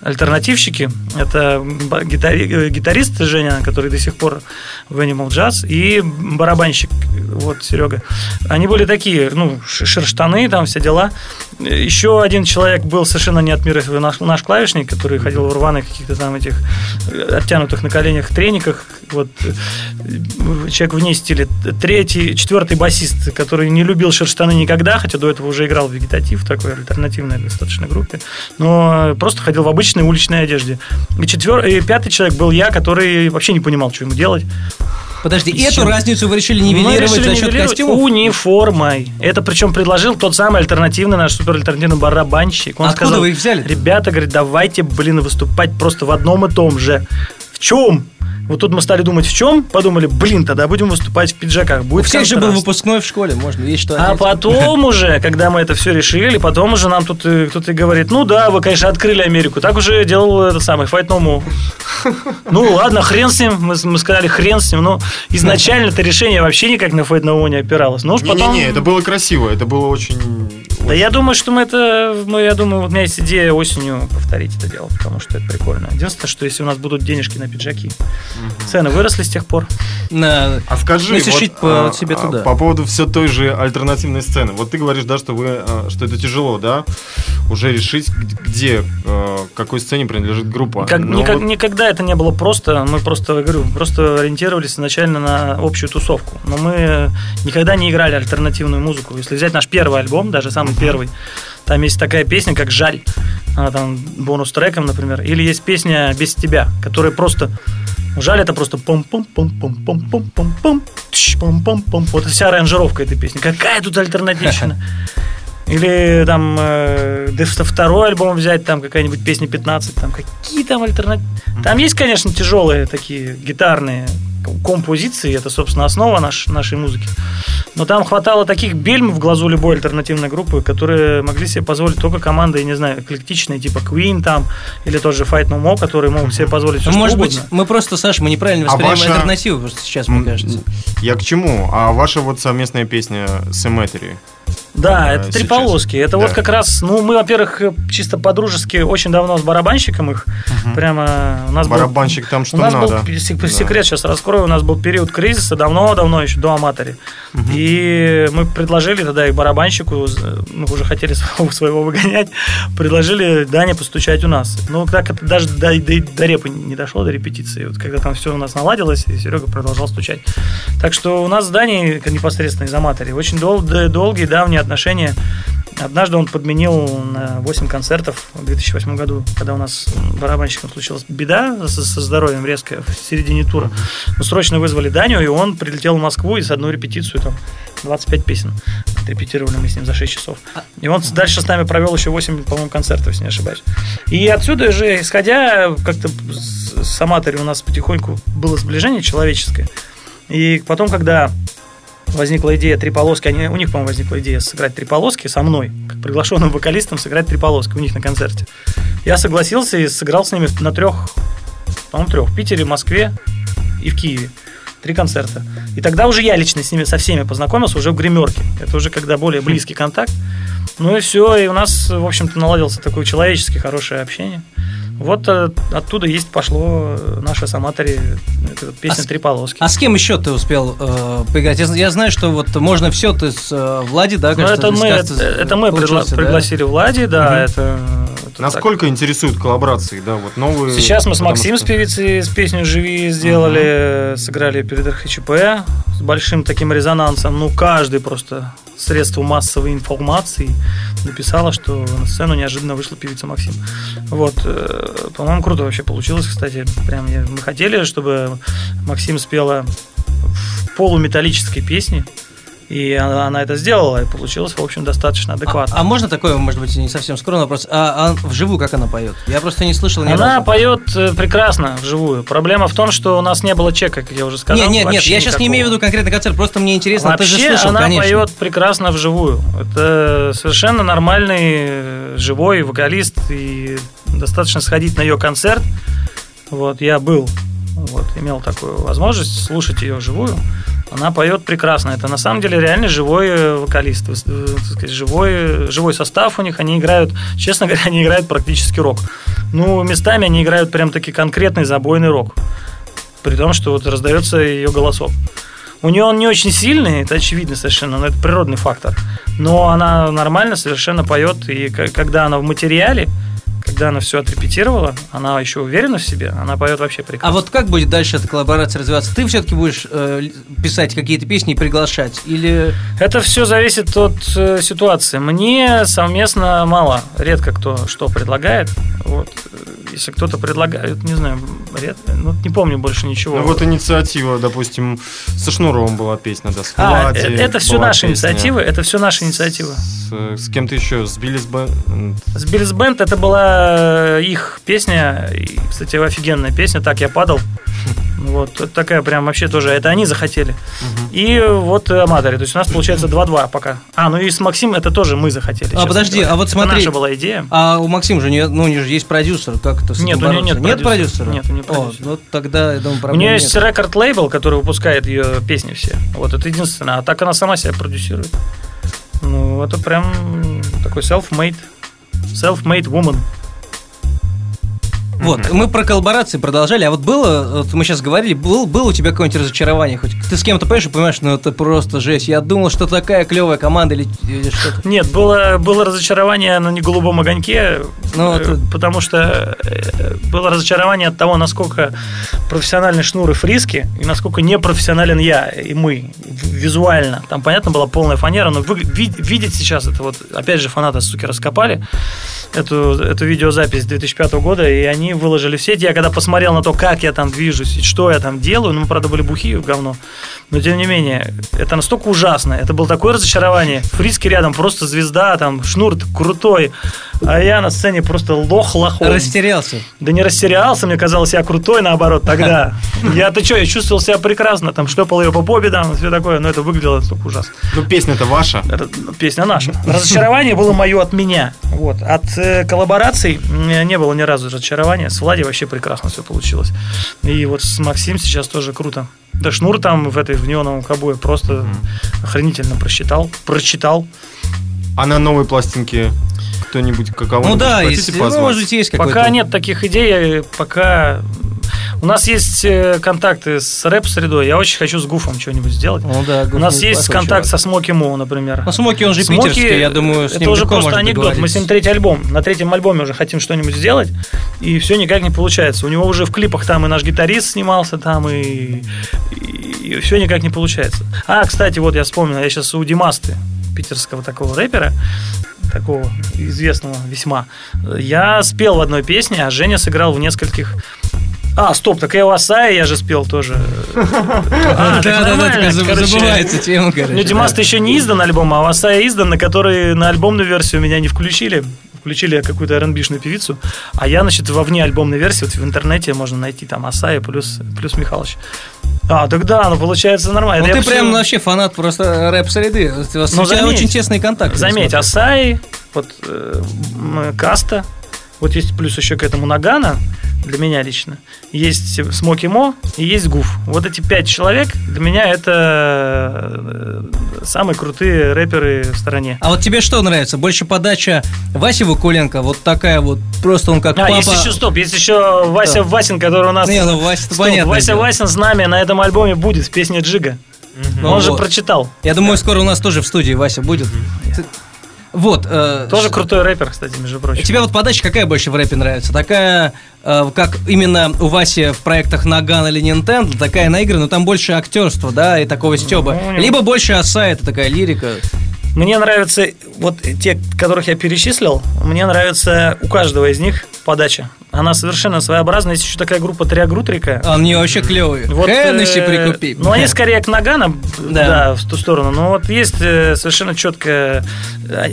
альтернативщики. Это гитари- э, гитарист Женя, который до сих пор в Animal Jazz, и барабанщик, вот Серега. Они были такие, ну, шерштаны, там все дела. Еще один человек был совершенно не от мира наш, наш клавишник, который ходил в рваных каких-то там этих э, оттянутых на коленях трениках. Вот э, человек вне стиля. Третий, четвертый басист, который не любил шерштаны никогда, хотя до этого уже играл в вегетатив, такой альтернативной достаточно группе, но просто ходил в обычной уличной одежде. И, четвер... и пятый человек был я, который вообще не понимал, что ему делать. Подожди, И эту разницу вы решили нивелировать решили за счет костюмов? Униформой. Это причем предложил тот самый альтернативный наш супер альтернативный барабанщик. Он Откуда сказал, вы их взяли? Ребята, говорит, давайте, блин, выступать просто в одном и том же. В чем? Вот тут мы стали думать, в чем? Подумали, блин, тогда будем выступать в пиджаках. У Будет всех же был выпускной в школе, можно, есть что А потом уже, когда мы это все решили, потом уже нам тут э, кто-то и говорит, ну да, вы, конечно, открыли Америку. Так уже делал этот самый Fight No More. Ну ладно, хрен с ним. Мы, мы сказали, хрен с ним. Но изначально это решение вообще никак на Fight No More не опиралось. Ну уж потом... Не-не-не, это было красиво, это было очень... Да я думаю, что мы это... Мы, я думаю, вот у меня есть идея осенью повторить это дело, потому что это прикольно. Единственное, что если у нас будут денежки на пиджаки, цены выросли с тех пор. На- А скажи, Ну, если вот, по а, себе а, туда. по поводу все той же альтернативной сцены. Вот ты говоришь, да, что вы, а, что это тяжело, да, уже решить, где, а, какой сцене принадлежит группа. Как- Но никак- вот- никогда это не было просто. Мы просто, я говорю, просто ориентировались изначально на общую тусовку. Но мы никогда не играли альтернативную музыку. Если взять наш первый альбом, даже самый первый, там есть такая песня, как «Жаль». Она там бонус-треком, например. Или есть песня «Без тебя», которая просто... Жаль, это просто пом пом пом пом пом пом пом пом пом пом пом Вот вся аранжировка этой песни. Какая тут альтернативщина? Или там э, да, второй альбом взять, там какая-нибудь песня 15, там какие там альтернативы. Там есть, конечно, тяжелые такие гитарные композиции, это, собственно, основа наш, нашей музыки. Но там хватало таких бельм в глазу любой альтернативной группы, которые могли себе позволить только команды, я не знаю, эклектичные, типа Queen там, или тот же Fight No More, которые могут себе позволить все, Ну, что может угодно. быть, мы просто, Саша, мы неправильно А воспринимаем ваша- альтернативу просто сейчас, мне кажется. Я к чему? А ваша вот совместная песня Symmetry? Да, э, это три полоски. Это вот Да. как раз, ну, мы, во-первых, чисто по-дружески очень давно с барабанщиком их. Прямо у нас был- Барабанщик там что у нас надо. был пе- сек- Да. секрет сейчас раскрою. У нас был период кризиса давно-давно еще до Аматори. И мы предложили тогда и барабанщику, мы уже хотели своего, своего выгонять, предложили Дане постучать у нас. Ну, так это даже до, до, до репы не дошло, до репетиции. Вот когда там все у нас наладилось, и Серега продолжал стучать. Так что у нас с Даней как непосредственно из Аматори очень дол- долгие, давние отношения. Однажды он подменил на 8 концертов в 2008 году, когда у нас барабанщиком случилась беда со, здоровьем резкая в середине тура. Мы срочно вызвали Даню, и он прилетел в Москву и с одной репетицию там 25 песен отрепетировали мы с ним за 6 часов. И он дальше с нами провел еще 8, по-моему, концертов, если не ошибаюсь. И отсюда же, исходя, как-то с Аматори у нас потихоньку было сближение человеческое. И потом, когда возникла идея три полоски, они, у них, по-моему, возникла идея сыграть три полоски со мной, как приглашенным вокалистом сыграть три полоски у них на концерте. Я согласился и сыграл с ними на трех, по-моему, трех, в Питере, Москве и в Киеве. Три концерта. И тогда уже я лично с ними со всеми познакомился, уже в гримерке. Это уже когда более близкий контакт. Ну и все, и у нас, в общем-то, наладился такое человеческое хорошее общение. Вот э, оттуда есть пошло э, наша с Аматори, эта вот песня А «Три полоски». А с кем еще ты успел э, поиграть? Я, я знаю, что вот можно все, ты с э, Влади, да, Ну, кажется, это мы, это, это мы пригла- да? пригласили Влади, да, Мгм. это, Насколько интересуют коллаборации, да, вот новые? так. Сейчас мы с Максим с что- певицей с песней «Живи» сделали, сыграли перед РХЧП с большим таким резонансом. Ну, каждый просто средство массовой информации написала, что на сцену неожиданно вышла певица Максим. Вот, э, по-моему, круто вообще получилось, кстати. Прям мы хотели, чтобы Максим спела в полуметаллической песне, и она, она это сделала, и получилось, в общем, достаточно адекватно. А, а можно такой, может быть, не совсем скромный вопрос? А, а вживую как она поет? Я просто не слышал ни Она разу. поет э, прекрасно вживую. Проблема в том, что у нас не было чека, как я уже сказал. Нет, нет, нет, вообще я сейчас не имею в виду конкретный концерт, просто мне интересно, ты же Вообще слышал, она конечно. поет прекрасно вживую. Это совершенно нормальный живой вокалист и достаточно сходить на ее концерт. Вот я был, вот имел такую возможность слушать ее вживую. Она поет прекрасно. Это на самом деле реально живой э, вокалист, э, сказать, живой, живой состав у них. Они играют, честно говоря, они играют практически рок. Ну, местами они играют прям таки конкретный забойный рок. При том, что вот раздается ее голосок. У нее он не очень сильный, это очевидно совершенно, но это природный фактор. Но она нормально совершенно поет, и когда она в материале, когда она все отрепетировала, она еще уверена в себе, она поет вообще А прекрасно. вот как будет дальше эта коллаборация развиваться? Ты все-таки будешь э, писать какие-то песни и приглашать? Или Это все зависит от э, ситуации. Мне совместно мало, редко кто что предлагает. Вот. э, Если кто-то предлагает, не знаю, редко, ну, не помню больше ничего. Ну вот инициатива, допустим, со Шнуровым была песня, да, с А, э, это все была наши песня. инициативы, это все наши инициативы. С, с кем-то еще, с Биллис Бен- С Биллис Бенд это была их песня, и, кстати, офигенная песня, так я падал. Вот, это такая прям вообще тоже, это они захотели. И вот Аматори, то есть у нас получается 2-2 пока. А, ну и с Максимом это тоже мы захотели. честно подожди, говоря. а вот Это смотри. наша была идея. А у Максима же, не, ну, у него же есть продюсер, как это с Нет, у него нет Нет продюсера. Нет, у него О, продюсера. ну тогда, я думаю, У проблем нее нет. есть рекорд-лейбл, который выпускает ее песни все. Вот это единственное. А так она сама себя продюсирует. Ну, это прям такой self-made. Self-made woman. Вот, мы про коллаборации продолжали, а вот было, вот мы сейчас говорили, был, было у тебя какое-нибудь разочарование? Хоть ты с кем-то поешь и понимаешь, ну это просто жесть. Я думал, что такая клевая команда или, или что-то. Нет, было, было разочарование на неголубом огоньке, Ну, э, это- потому что э, было разочарование от того, насколько профессиональны Шнур и Фриски, и насколько непрофессионален я и мы визуально. Там, понятно, была полная фанера, но вы, ви- видеть сейчас это вот, опять же, фанаты, суки, раскопали эту, эту видеозапись 2005 года, и они они выложили в сеть. Я когда посмотрел на то, как я там движусь и что я там делаю, ну, мы, правда, были бухие в говно, но тем не менее, это настолько ужасно. Это было такое разочарование. Фриски рядом просто звезда, там, шнур крутой, а я на сцене просто лох лохом. Растерялся. Да не растерялся, мне казалось, я крутой, наоборот, тогда. Я, ты что, я чувствовал себя прекрасно, там, шлепал ее по попе, там, все такое, но это выглядело настолько ужасно. Ну, песня-то ваша. Р- Песня наша. Разочарование было мое от меня. Вот. От э, коллабораций не было ни разу разочарования. С Влади вообще прекрасно все получилось. И вот с Максим сейчас тоже круто. Да шнур там в этой в неоновом кабуе просто охренительно просчитал, прочитал. А на новой пластинке кто-нибудь каково Ну да, если, ну, может, есть какой-то... Пока нет таких идей, пока у нас есть э, контакты с рэп-средой. Я очень хочу с Гуфом что-нибудь сделать. Ну да, У нас Гуф есть контакт чувак. со Смоки Мо, например. Ну, Смоки, он же Смоки, питерский, я думаю, с это ним уже легко просто анекдот. Мы с ним третий альбом. На третьем альбоме уже хотим что-нибудь сделать, и все никак не получается. У него уже в клипах там и наш гитарист снимался там, и, и, все никак не получается. А, кстати, вот я вспомнил, я сейчас у Димасты, питерского такого рэпера, такого известного весьма, я спел в одной песне, а Женя сыграл в нескольких а, стоп, так я у Асая я же спел тоже. А, Да, да, да, забывается тема, короче. Ну, Димас-то еще не издан альбом, а Васая издан, на который на альбомную версию меня не включили. Включили какую-то R&B-шную певицу. А я, значит, во вне альбомной версии, вот в интернете можно найти там Асая плюс, плюс Михалыч. А, так да, ну получается нормально. Ну, ты прям вообще фанат просто рэп-среды. У Ну, у тебя заметь. очень тесный контакт. Заметь. Асаи, вот э, Каста, вот есть плюс еще к этому Нагана, для меня лично, есть Смоки Мо и есть Гуф. Вот эти пять человек для меня это э, самые крутые рэперы в стране. А вот тебе что нравится? Больше подача Васи Вакуленко, вот такая вот, просто он как А, папа. есть еще, стоп, есть еще Вася Да. Васин, который у нас... Не, ну, Вася-то Стоп, понятное Вася дело. Васин знамя на этом альбоме будет в песне Джига. Ну Он же вот. прочитал. Я думаю, скоро у нас тоже в студии Вася будет. Ты- Вот. э, Тоже крутой рэпер, кстати, между прочим. Тебе вот подача какая больше в рэпе нравится? Такая, э, как именно у Васи в проектах Наган или Nintendo, такая наигранная, но там больше актерства, да, и такого стеба. Ну, у Либо больше оса, это такая лирика. Мне нравятся вот те, которых я перечислил, мне нравится у каждого из них подача. Она совершенно своеобразная. Есть еще такая группа Триагрутрика. А они вообще клевые. Вот, Хеннесси э, прикупи. Ну, они скорее к Наганам, Да. да. в ту сторону. Но вот есть э, совершенно четко...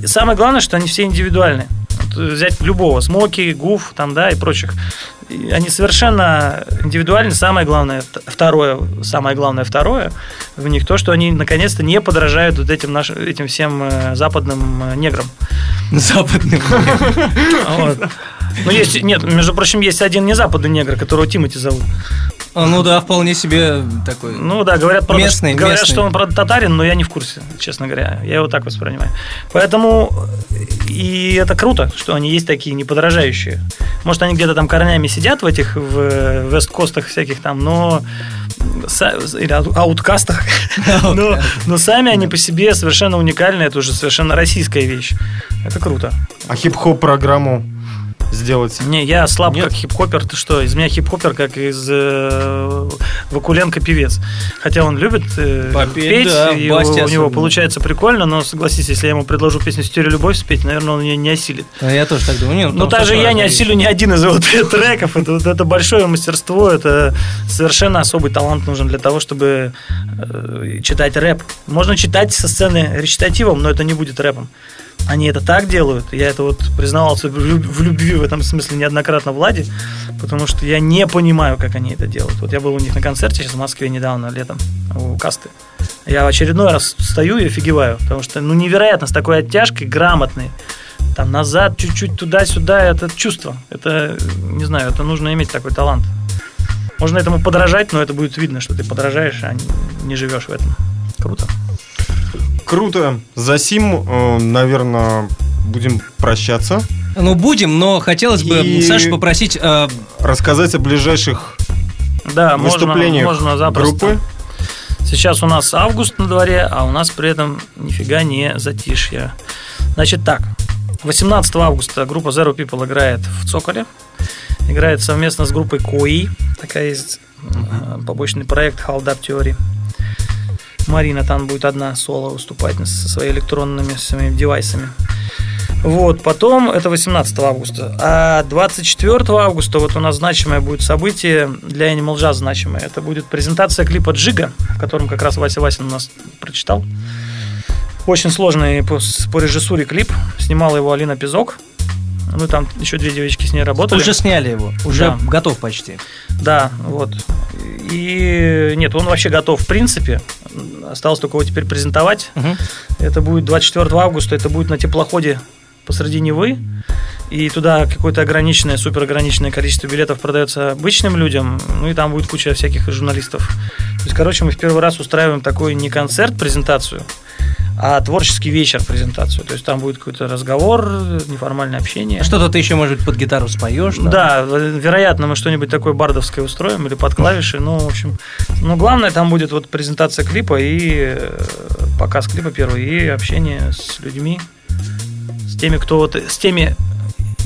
Самое главное, что они все индивидуальны. Э, взять любого, Смоки, Гуф, там, да, и прочих. Они совершенно индивидуальны. Самое главное, второе, самое главное второе в них то, что они наконец-то не подражают вот этим, нашим, этим всем э, западным э, неграм. Западный. Вот. Ну, есть, нет, между прочим, есть один не западный негр, которого Тимати зовут. А, Ну да, вполне себе такой. Ну да, говорят, правда, Местный, говорят, местный. что он, правда, татарин, но я не в курсе, честно говоря. Я его так воспринимаю. Поэтому и это круто, что они есть такие неподражающие. Может, они где-то там корнями сидят в этих в весткостах всяких там, но или ау- ауткастах, но, но сами они по себе совершенно уникальны, это уже совершенно российская вещь. Это круто. А хип-хоп программу сделать? Не, я слаб Нет? как хип-хопер. Ты что? Из меня хип-хопер как из э, Вакуленко певец. Хотя он любит э, Попеть, петь, да, и у, у него получается прикольно, но согласись, если я ему предложу песню «Стерео любовь» спеть, наверное, он ее не осилит. А Я тоже так думаю. Но там даже я не осилю ни один из его треков. Это, это большое мастерство, это совершенно особый талант нужен для того, чтобы э, читать рэп. Можно читать со сцены речитативом, но это не будет рэпом. Они это так делают. Я это вот признавался в люб- в любви в этом смысле неоднократно Владе, потому что я не понимаю, как они это делают. Вот я был у них на концерте сейчас в Москве недавно, летом, у Касты. Я в очередной раз стою и офигеваю, потому что, ну, невероятно, с такой оттяжкой, грамотный, там назад, чуть-чуть туда-сюда, это чувство. Это, не знаю, это нужно иметь такой талант. Можно этому подражать, но это будет видно, что ты подражаешь, а не живешь в этом. Круто. Круто. За сим, э, наверное, будем прощаться. Ну, будем, но хотелось бы И- Сашу попросить... э, Рассказать о ближайших Да, можно, выступлениях можно запросто. группы. Сейчас у нас август на дворе, а у нас при этом нифига не затишье. Значит так, 18 августа группа Zero People играет в Цоколе. Играет совместно с группой Кои. Такая есть э, побочный проект Hold Up Theory. Марина там будет одна соло выступать со своими электронными своими девайсами. Вот, потом это 18 августа. А 24 августа вот у нас значимое будет событие для Animal Jazz значимое. Это будет презентация клипа Джига, в котором как раз Вася Васин у нас прочитал. Очень сложный по, по режиссуре клип. Снимала его Алина Пизок. Ну, там еще две девочки с ней работали. Уже сняли его, уже Да. готов почти. Да, вот. И нет, он вообще готов в принципе. Осталось только его теперь презентовать. Мгм. Это будет 24 августа, это будет на теплоходе посреди Невы. И туда какое-то ограниченное, супер ограниченное количество билетов продается обычным людям. Ну и там будет куча всяких журналистов. То есть, короче, мы в первый раз устраиваем такой не концерт, презентацию, а творческий вечер презентацию. То есть там будет какой-то разговор, неформальное общение. Что-то ты еще, может быть, под гитару споешь. там? Да, вероятно, мы что-нибудь такое бардовское устроим или под клавиши. Ну, в общем, ну, главное, там будет вот презентация клипа и э, показ клипа первый, и общение с людьми, с теми, кто вот, с теми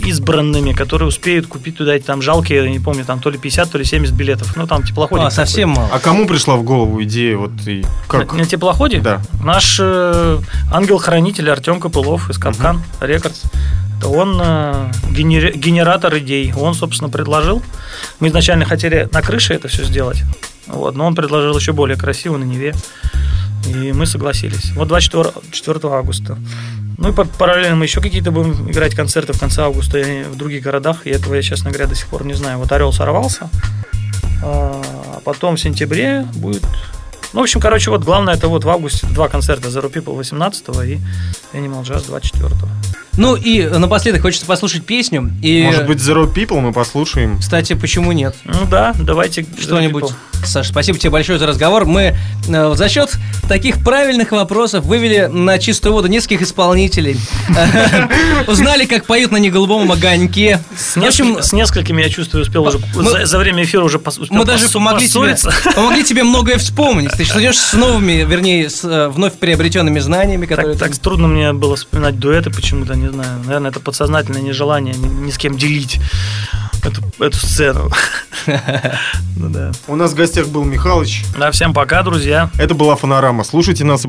избранными, которые успеют купить туда эти там жалкие, я не помню, там то ли 50, то ли 70 билетов. Ну, там теплоходик. А, совсем мало. А кому пришла в голову идея вот и как? На, на теплоходе? Да. Наш э, ангел-хранитель Артем Копылов из Капкан Рекордс. Это он э, генери- генератор идей. Он, собственно, предложил. Мы изначально хотели на крыше это все сделать. Вот, но он предложил еще более красиво на Неве. И мы согласились. Вот 24 4 августа. Ну и параллельно мы еще какие-то будем играть концерты в конце августа и в других городах. И этого я, честно говоря, до сих пор не знаю. Вот Орел сорвался. А потом в сентябре будет ну, в общем, короче, вот главное, это вот в августе два концерта The Raw People 18 и Animal Jazz 24 Ну и напоследок хочется послушать песню. И, Может быть, Zero People мы послушаем? Кстати, почему нет? Ну да, давайте Что-нибудь. The Raw People. Саш, спасибо тебе большое за разговор. Мы э, за счет таких правильных вопросов вывели на чистую воду нескольких исполнителей. Узнали, как поют на неголубом огоньке. С, В общем, несколь- с несколькими, я чувствую, успел уже за, время эфира уже мы даже помогли тебе, помогли тебе многое вспомнить. Ты идешь с новыми, вернее, с э, вновь приобретенными знаниями, которые... Так, трудно мне было вспоминать дуэты почему-то, не знаю. Наверное, это подсознательное нежелание ни, ни с кем делить эту, эту сцену. Ну да. У нас в гостях был Михалыч. Да, всем пока, друзья. Это была Фонорама. Слушайте нас и